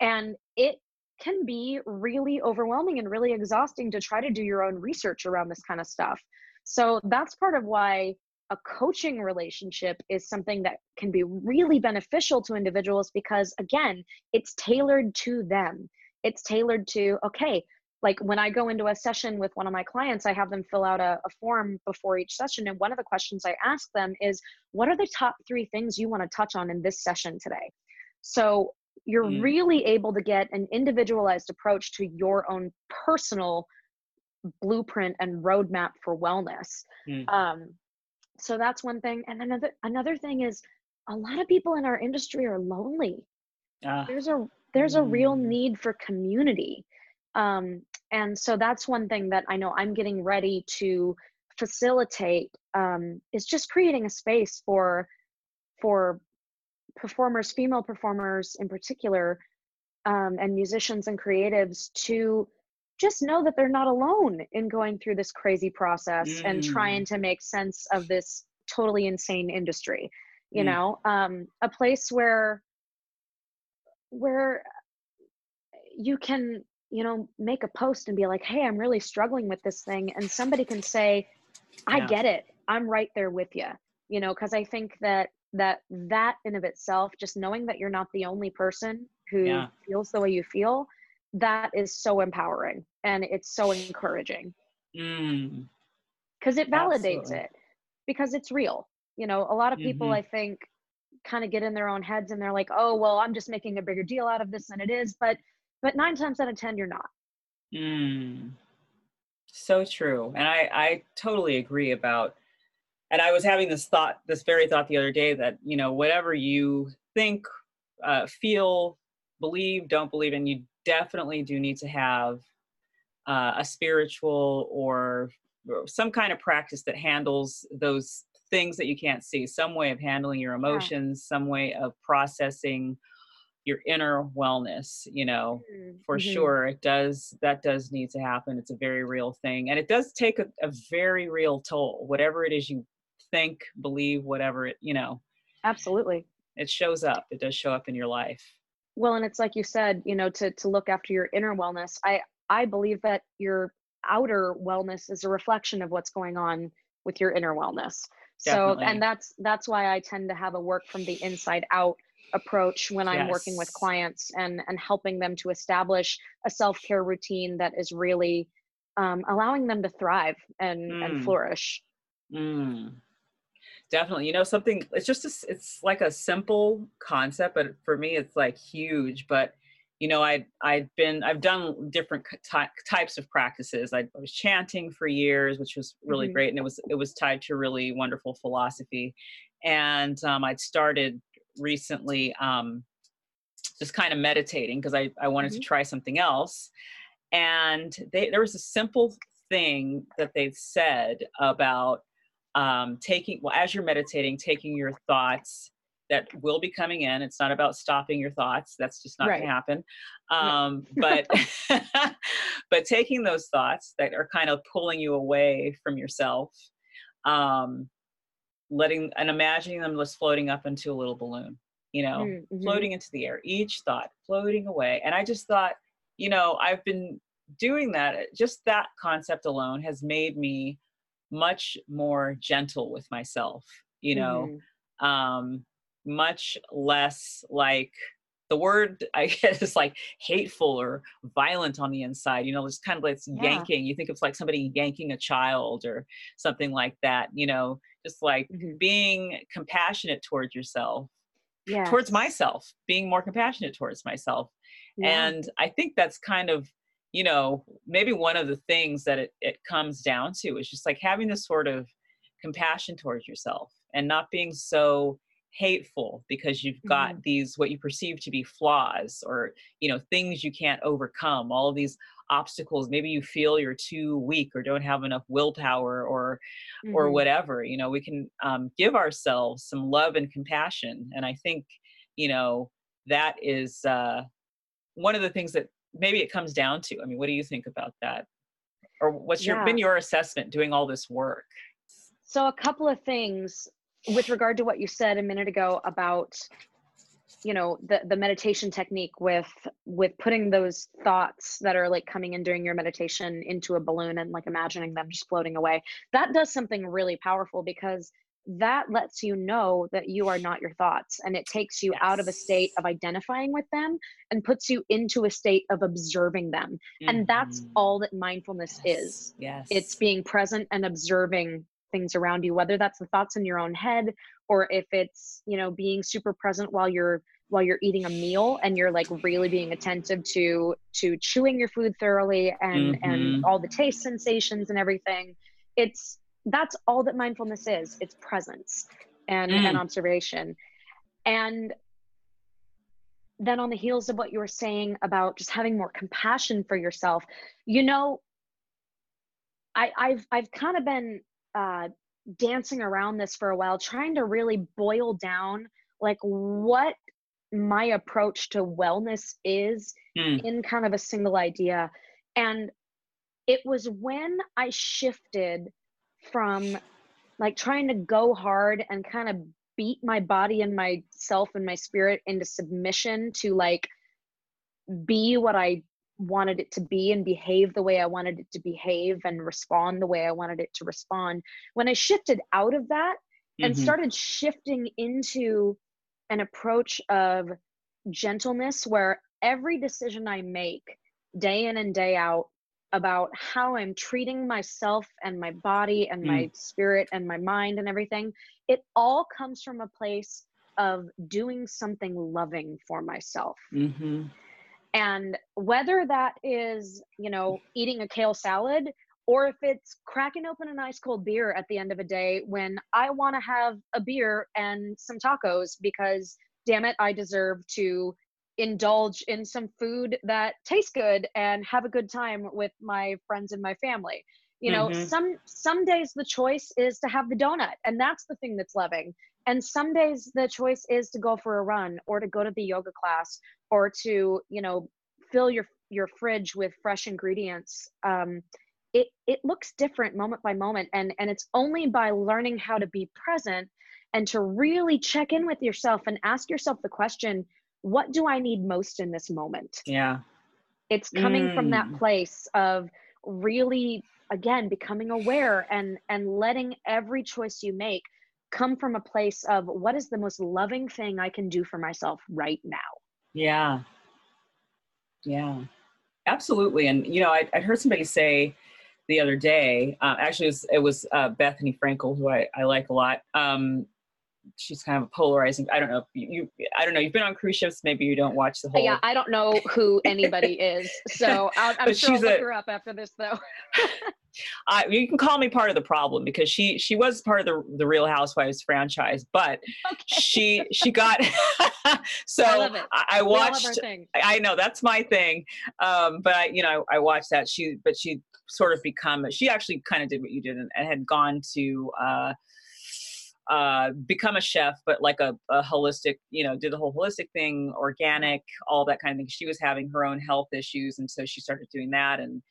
And it can be really overwhelming and really exhausting to try to do your own research around this kind of stuff. So that's part of why a coaching relationship is something that can be really beneficial to individuals because again it's tailored to them it's tailored to okay like when I go into a session with one of my clients, I have them fill out a, a, form before each session. And one of the questions I ask them is, What are the top three things you want to touch on in this session today? So you're mm. really able to get an individualized approach to your own personal blueprint and roadmap for wellness. Mm. Um, so that's one thing. And another another thing is a lot of people in our industry are lonely. Uh, there's a there's a real mm. need for community um, and so that's one thing that i know i'm getting ready to facilitate um, is just creating a space for for performers female performers in particular um, and musicians and creatives to just know that they're not alone in going through this crazy process mm. and trying to make sense of this totally insane industry you mm. know um, a place where where you can you know make a post and be like hey i'm really struggling with this thing and somebody can say i yeah. get it i'm right there with you you know because i think that that that in of itself just knowing that you're not the only person who yeah. feels the way you feel that is so empowering and it's so encouraging because mm. it validates Absolutely. it because it's real you know a lot of people mm-hmm. i think kind of get in their own heads and they're like oh well i'm just making a bigger deal out of this than it is but but nine times out of ten you're not mm. so true and i i totally agree about and i was having this thought this very thought the other day that you know whatever you think uh, feel believe don't believe and you definitely do need to have uh, a spiritual or some kind of practice that handles those things that you can't see. Some way of handling your emotions yeah. some way of processing your inner wellness you know mm-hmm. for mm-hmm. sure. It does that does need to happen. It's a very real thing. And it does take a, a very real toll. Whatever it is you think believe whatever it you know. Absolutely. It shows up. It does show up in your life well and it's like you said you know to to look after your inner wellness i i believe that your outer wellness is a reflection of what's going on with your inner wellness Definitely. so and that's that's why i tend to have a work from the inside out approach when i'm yes. working with clients and and helping them to establish a self-care routine that is really um, allowing them to thrive and mm. and flourish mm. Definitely you know something it's just a, it's like a simple concept but for me it's like huge but you know i i've been i've done different ty- types of practices I, was chanting for years which was really mm-hmm. great and it was it was tied to really wonderful philosophy and um, i'd started recently um, just kind of meditating because I, I wanted mm-hmm. to try something else. And they, there was a simple thing that they said about um, taking, well, as you're meditating, taking your thoughts that will be coming in. It's not about stopping your thoughts. That's just not right. going to happen. Um, but but taking those thoughts that are kind of pulling you away from yourself, um, letting and imagining them just floating up into a little balloon, you know, mm-hmm. floating into the air, each thought floating away. And I just thought, you know, I've been doing that. Just that concept alone has made me much more gentle with myself, you know, mm-hmm. um, much less like the word I get is like hateful or violent on the inside. You know, it's kind of like it's yeah. yanking. You think it's like somebody yanking a child or something like that. You know, just like mm-hmm. being compassionate towards yourself, yes. towards myself, being more compassionate towards myself. Yeah. And I think that's kind of, you know, maybe one of the things that it, it comes down to is just like having this sort of compassion towards yourself and not being so hateful because you've got mm-hmm. these what you perceive to be flaws or you know things you can't overcome all these obstacles maybe you feel you're too weak or don't have enough willpower or mm-hmm. or whatever you know we can um, give ourselves some love and compassion and i think you know that is uh, one of the things that maybe it comes down to i mean what do you think about that or what's your yeah. been your assessment doing all this work so a couple of things with regard to what you said a minute ago about you know the the meditation technique with with putting those thoughts that are like coming in during your meditation into a balloon and like imagining them just floating away that does something really powerful because that lets you know that you are not your thoughts and it takes you yes. out of a state of identifying with them and puts you into a state of observing them mm-hmm. and that's mm-hmm. all that mindfulness yes. is yes it's being present and observing things around you whether that's the thoughts in your own head or if it's you know being super present while you're while you're eating a meal and you're like really being attentive to to chewing your food thoroughly and mm-hmm. and all the taste sensations and everything it's that's all that mindfulness is it's presence and mm. and observation and then on the heels of what you were saying about just having more compassion for yourself you know i i've i've kind of been uh dancing around this for a while trying to really boil down like what my approach to wellness is mm. in kind of a single idea and it was when i shifted from like trying to go hard and kind of beat my body and myself and my spirit into submission to like be what I wanted it to be and behave the way I wanted it to behave and respond the way I wanted it to respond. When I shifted out of that mm-hmm. and started shifting into an approach of gentleness where every decision I make day in and day out about how I'm treating myself and my body and mm. my spirit and my mind and everything, it all comes from a place of doing something loving for myself. Mm-hmm. And whether that is, you know, eating a kale salad or if it's cracking open an ice cold beer at the end of a day when I want to have a beer and some tacos because damn it, I deserve to indulge in some food that tastes good and have a good time with my friends and my family. You know mm-hmm. some some days the choice is to have the donut and that's the thing that's loving. And some days the choice is to go for a run or to go to the yoga class or to you know fill your your fridge with fresh ingredients. Um it it looks different moment by moment and and it's only by learning how to be present and to really check in with yourself and ask yourself the question what do I need most in this moment? Yeah. It's coming mm. from that mm. place of really again becoming aware and and letting every choice you make come from a place of what is the most loving thing I can do for myself right now. Yeah. Yeah. Absolutely. And you know, I, I heard somebody say the other day, uh, actually it was, it was uh, Bethenny Frankel, who I, I like a lot. Um, she's kind of polarizing. I don't know. You, you, I don't know. You've been on cruise ships. Maybe you don't watch the whole. Yeah, I don't know who anybody is, so i am sure I'll look a, her up after this, though. I, you can call me part of the problem because she she was part of the the Real Housewives franchise, but okay. she she got so I, I, I watched. I know that's my thing, um, but I you know I, I watched that she but she sort of become she actually kind of did what you did and, and had gone to. Uh, uh, become a chef, but like a, a, holistic, you know, did the whole holistic thing, organic, all that kind of thing. She was having her own health issues, and so she started doing that, and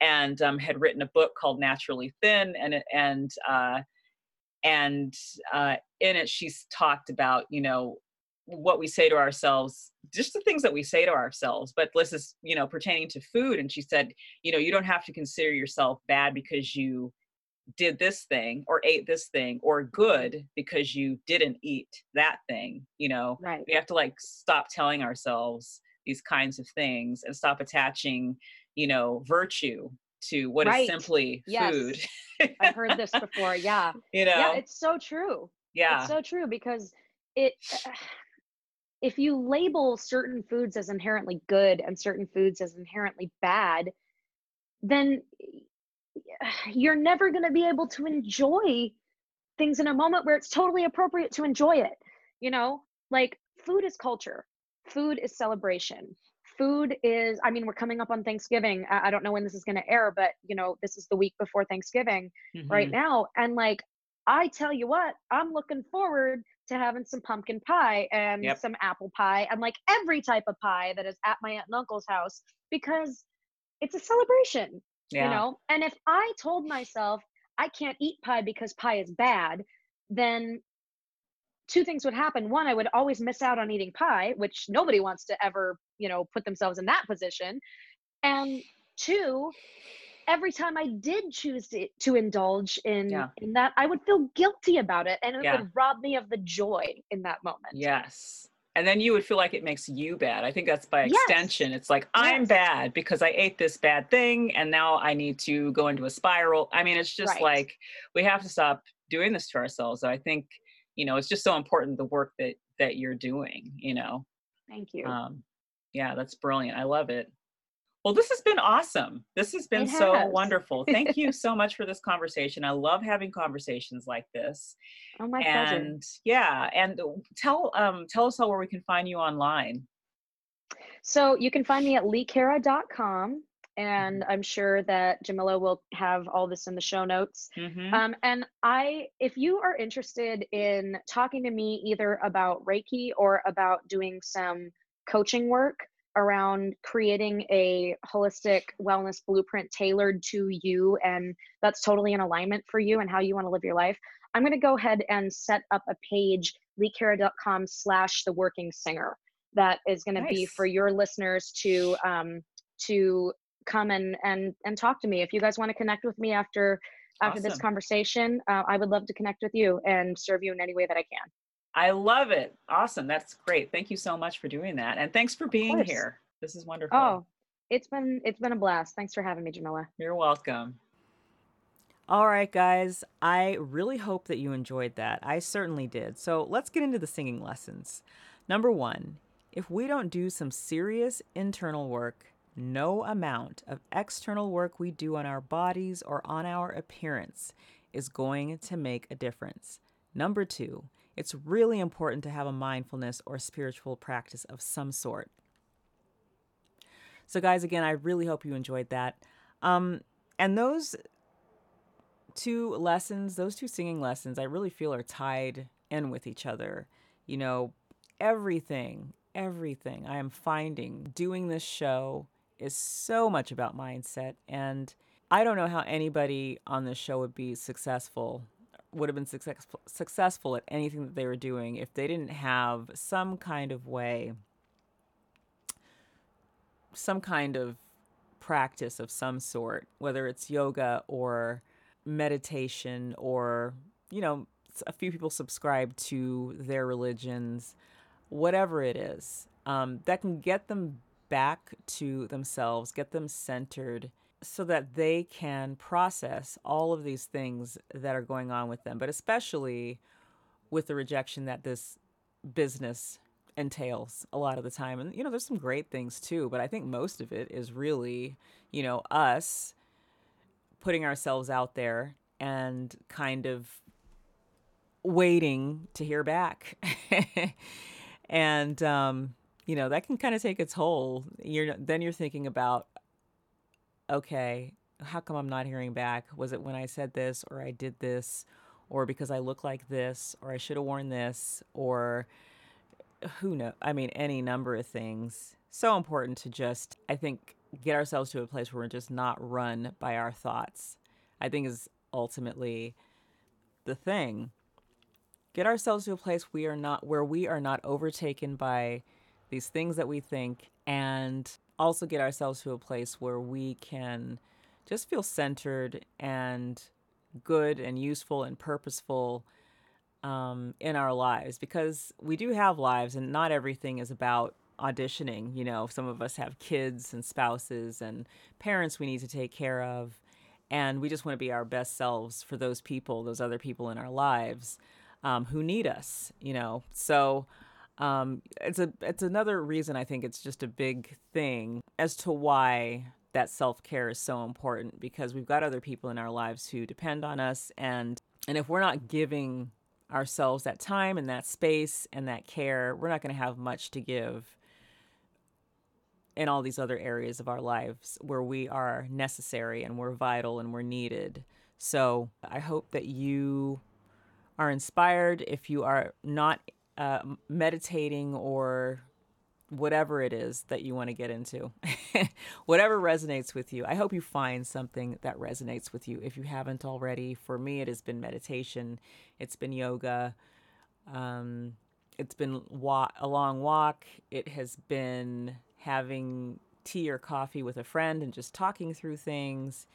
and um, had written a book called Naturally Thin, and and uh, and uh, in it she's talked about, you know, what we say to ourselves just the things that we say to ourselves but this is you know pertaining to food and she said you know you don't have to consider yourself bad because you did this thing or ate this thing or good because you didn't eat that thing you know? Right. We have to like stop telling ourselves these kinds of things and stop attaching you know virtue to what right. is simply yes. food i've heard this before yeah. You know? yeah it's so true. Yeah. it's so true because it if you label certain foods as inherently good and certain foods as inherently bad then you're never going to be able to enjoy things in a moment where it's totally appropriate to enjoy it. You know, like food is culture, food is celebration. Food is, I mean, we're coming up on Thanksgiving. I, I don't know when this is going to air, but you know, this is the week before Thanksgiving mm-hmm. right now. And like, I tell you what, I'm looking forward to having some pumpkin pie and yep. some apple pie and like every type of pie that is at my aunt and uncle's house because it's a celebration yeah. you know and if i told myself i can't eat pie because pie is bad then two things would happen one i would always miss out on eating pie which nobody wants to ever you know put themselves in that position and two every time I did choose to, to indulge in Yeah. in that, I would feel guilty about it, and it Yeah. would rob me of the joy in that moment. Yes. And then you would feel like it makes you bad. I think that's by Yes. extension. It's like, I'm bad because I ate this bad thing and now I need to go into a spiral. I mean, it's just Right. like we have to stop doing this to ourselves. So I think, you know, it's just so important the work that that you're doing, you know. Thank you. Um yeah, that's brilliant. I love it. Well, this has been awesome. This has been It so has. wonderful. Thank you so much for this conversation. I love having conversations like this oh, my pleasure. and yeah and tell um tell us all where we can find you online So you can find me at leighcara.com, Mm-hmm. and I'm sure that Jamila will have all this in the show notes. Mhm. Um, and I, if you are interested in talking to me either about Reiki or about doing some coaching work around creating a holistic wellness blueprint tailored to you, and that's totally in alignment for you and how you want to live your life, I'm going to go ahead and set up a page, leighcara.com slash the working singer that is going to be for your listeners to um, to come and and and talk to me. If you guys want to connect with me after after this conversation uh, i would love to connect with you and serve you in any way that i can i love it. Awesome. That's great. Thank you so much for doing that and thanks for being here. This is wonderful. Oh it's been it's been a blast. Thanks for having me jamila. You're welcome. All right, guys, I really hope that you enjoyed that. I certainly did. So let's get into the singing lessons. Number one, if we don't do some serious internal work, no amount of external work we do on our bodies or on our appearance is going to make a difference. Number two, it's really important to have a mindfulness or spiritual practice of some sort. So, guys, again, I really hope you enjoyed that. Um, and those two lessons, those two singing lessons, I really feel are tied in with each other. You know, everything, everything I am finding doing this show is so much about mindset. And I don't know how anybody on this show would be successful, would have been successful, successful at anything that they were doing if they didn't have some kind of way, some kind of practice of some sort, whether it's yoga or meditation or, you know, a few people subscribe to their religions, whatever it is, um, that can get them back to themselves, get them centered so that they can process all of these things that are going on with them, but especially with the rejection that this business entails a lot of the time. And, you know, there's some great things too, but I think most of it is really, you know, us putting ourselves out there and kind of waiting to hear back. and, um, you know, that can kind of take its toll. You're then you're thinking about, okay, how come I'm not hearing back? Was it when I said this or I did this or because I look like this or I should have worn this or uh, who know i mean any number of things so important to just i think get ourselves to a place where we're just not run by our thoughts i think is ultimately the thing get ourselves to a place we are not where we are not overtaken by these things that we think and also get ourselves to a place where we can just feel centered and good and useful and purposeful um, in our lives because we do have lives and not everything is about auditioning. You know, some of us have kids and spouses and parents we need to take care of. And we just want to be our best selves for those people, those other people in our lives um, who need us, you know. So um, it's a it's another reason I think it's just a big thing as to why that self care is so important because we've got other people in our lives who depend on us and and if we're not giving ourselves that time and that space and that care, we're not going to have much to give in all these other areas of our lives where we are necessary and we're vital and we're needed. So I hope that you are inspired if you are not uh, meditating or whatever it is that you want to get into, whatever resonates with you. I hope you find something that resonates with you. If you haven't already, for me, it has been meditation, it's been yoga, um, it's been wa- a long walk, it has been having tea or coffee with a friend and just talking through things.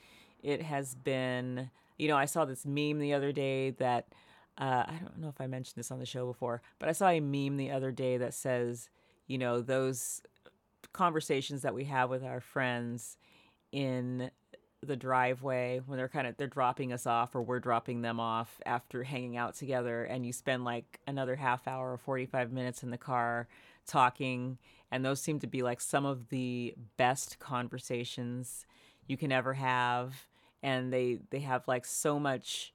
It has been, you know, I saw this meme the other day that uh, I don't know if I mentioned this on the show before, but I saw a meme the other day that says, you know, those conversations that we have with our friends in the driveway when they're kind of they're dropping us off or we're dropping them off after hanging out together and you spend like another half hour or 45 minutes in the car talking and those seem to be like some of the best conversations you can ever have and they they have like so much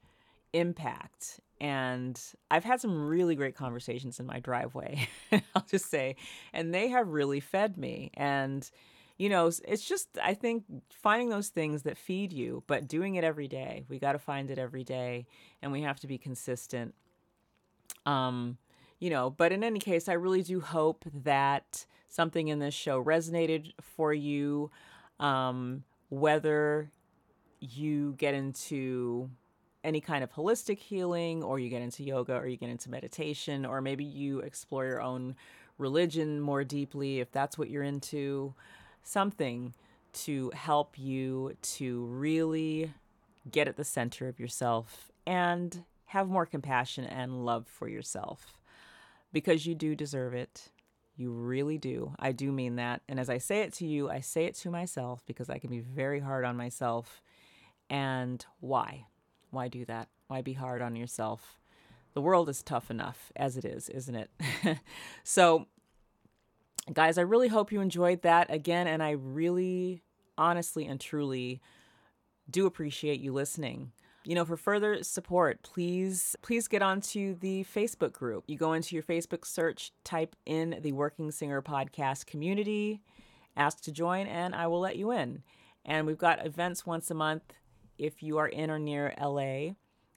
impact and I've had some really great conversations in my driveway I'll just say and they have really fed me and you know, it's just, I think, finding those things that feed you, but doing it every day. We got to find it every day and we have to be consistent. Um, you know, but in any case, I really do hope that something in this show resonated for you. Um, whether you get into any kind of holistic healing, or you get into yoga, or you get into meditation, or maybe you explore your own religion more deeply if that's what you're into something to help you to really get at the center of yourself and have more compassion and love for yourself because you do deserve it. You really do. I do mean that. And as I say it to you, I say it to myself because I can be very hard on myself. And why? Why do that? Why be hard on yourself? The world is tough enough as it is, isn't it? so guys, I really hope you enjoyed that again. And I really, honestly, and truly do appreciate you listening. You know, for further support, please please get onto the Facebook group. You go into your Facebook search, type in the Working Singer podcast community, ask to join, and I will let you in. And we've got events once a month. If you are in or near LA,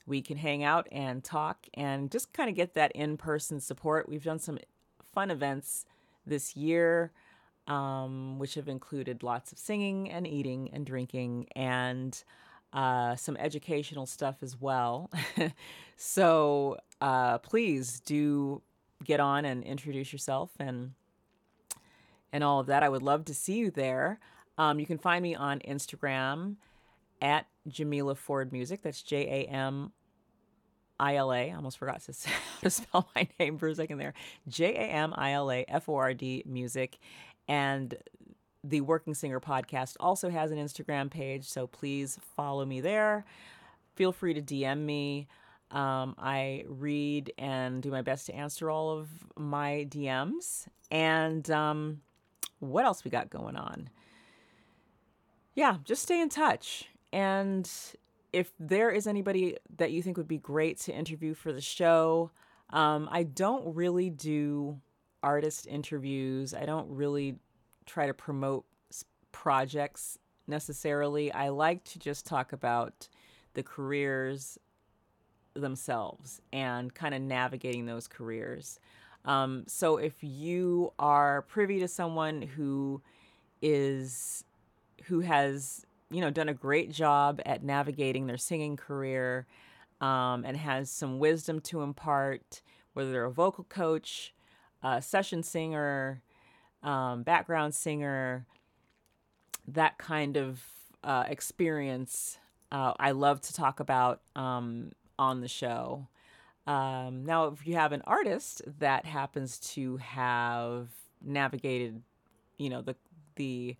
we can hang out and talk and just kind of get that in person support. We've done some fun events this year, um, which have included lots of singing and eating and drinking and uh, some educational stuff as well. so uh, please do get on and introduce yourself and and all of that. I would love to see you there. Um, you can find me on Instagram at Jamila Ford Music. That's J A M I L A. Almost forgot to, to spell my name for a second there. J A M I L A F O R D music. And the Working Singer podcast also has an Instagram page, so please follow me there. Feel free to DM me. Um, I read and do my best to answer all of my DMs. And um, what else we got going on? Yeah, just stay in touch. And if there is anybody that you think would be great to interview for the show, um, I don't really do artist interviews. I don't really try to promote projects necessarily. I like to just talk about the careers themselves and kind of navigating those careers. Um, so if you are privy to someone who is who has you know, done a great job at navigating their singing career um, and has some wisdom to impart, whether they're a vocal coach, a session singer, um, background singer, that kind of uh, experience. Uh, I love to talk about um, on the show. Um, now, if you have an artist that happens to have navigated, you know, the the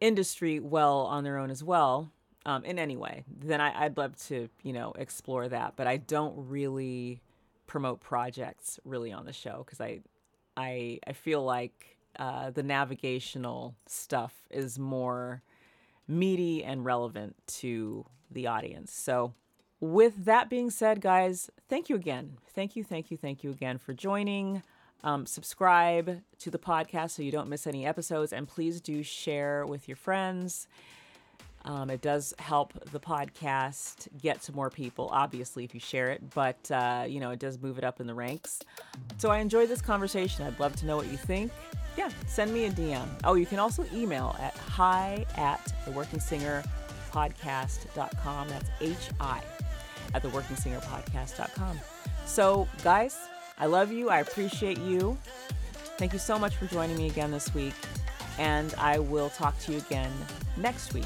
industry well on their own as well um, in any way, then I, would love to, you know, explore that. But I don't really promote projects really on the show because I, I, I feel like uh, the navigational stuff is more meaty and relevant to the audience. So, with that being said, guys, thank you again. Thank you, thank you, thank you again for joining. Um, subscribe to the podcast so you don't miss any episodes, and please do share with your friends. Um, it does help the podcast get to more people, obviously, if you share it, but uh, you know, it does move it up in the ranks. So I enjoyed this conversation. I'd love to know what you think. Yeah, send me a DM. Oh, you can also email at hi at the working singer podcast.com. That's H I at the working singer podcast.com. So, guys, I love you. I appreciate you. Thank you so much for joining me again this week. And I will talk to you again next week.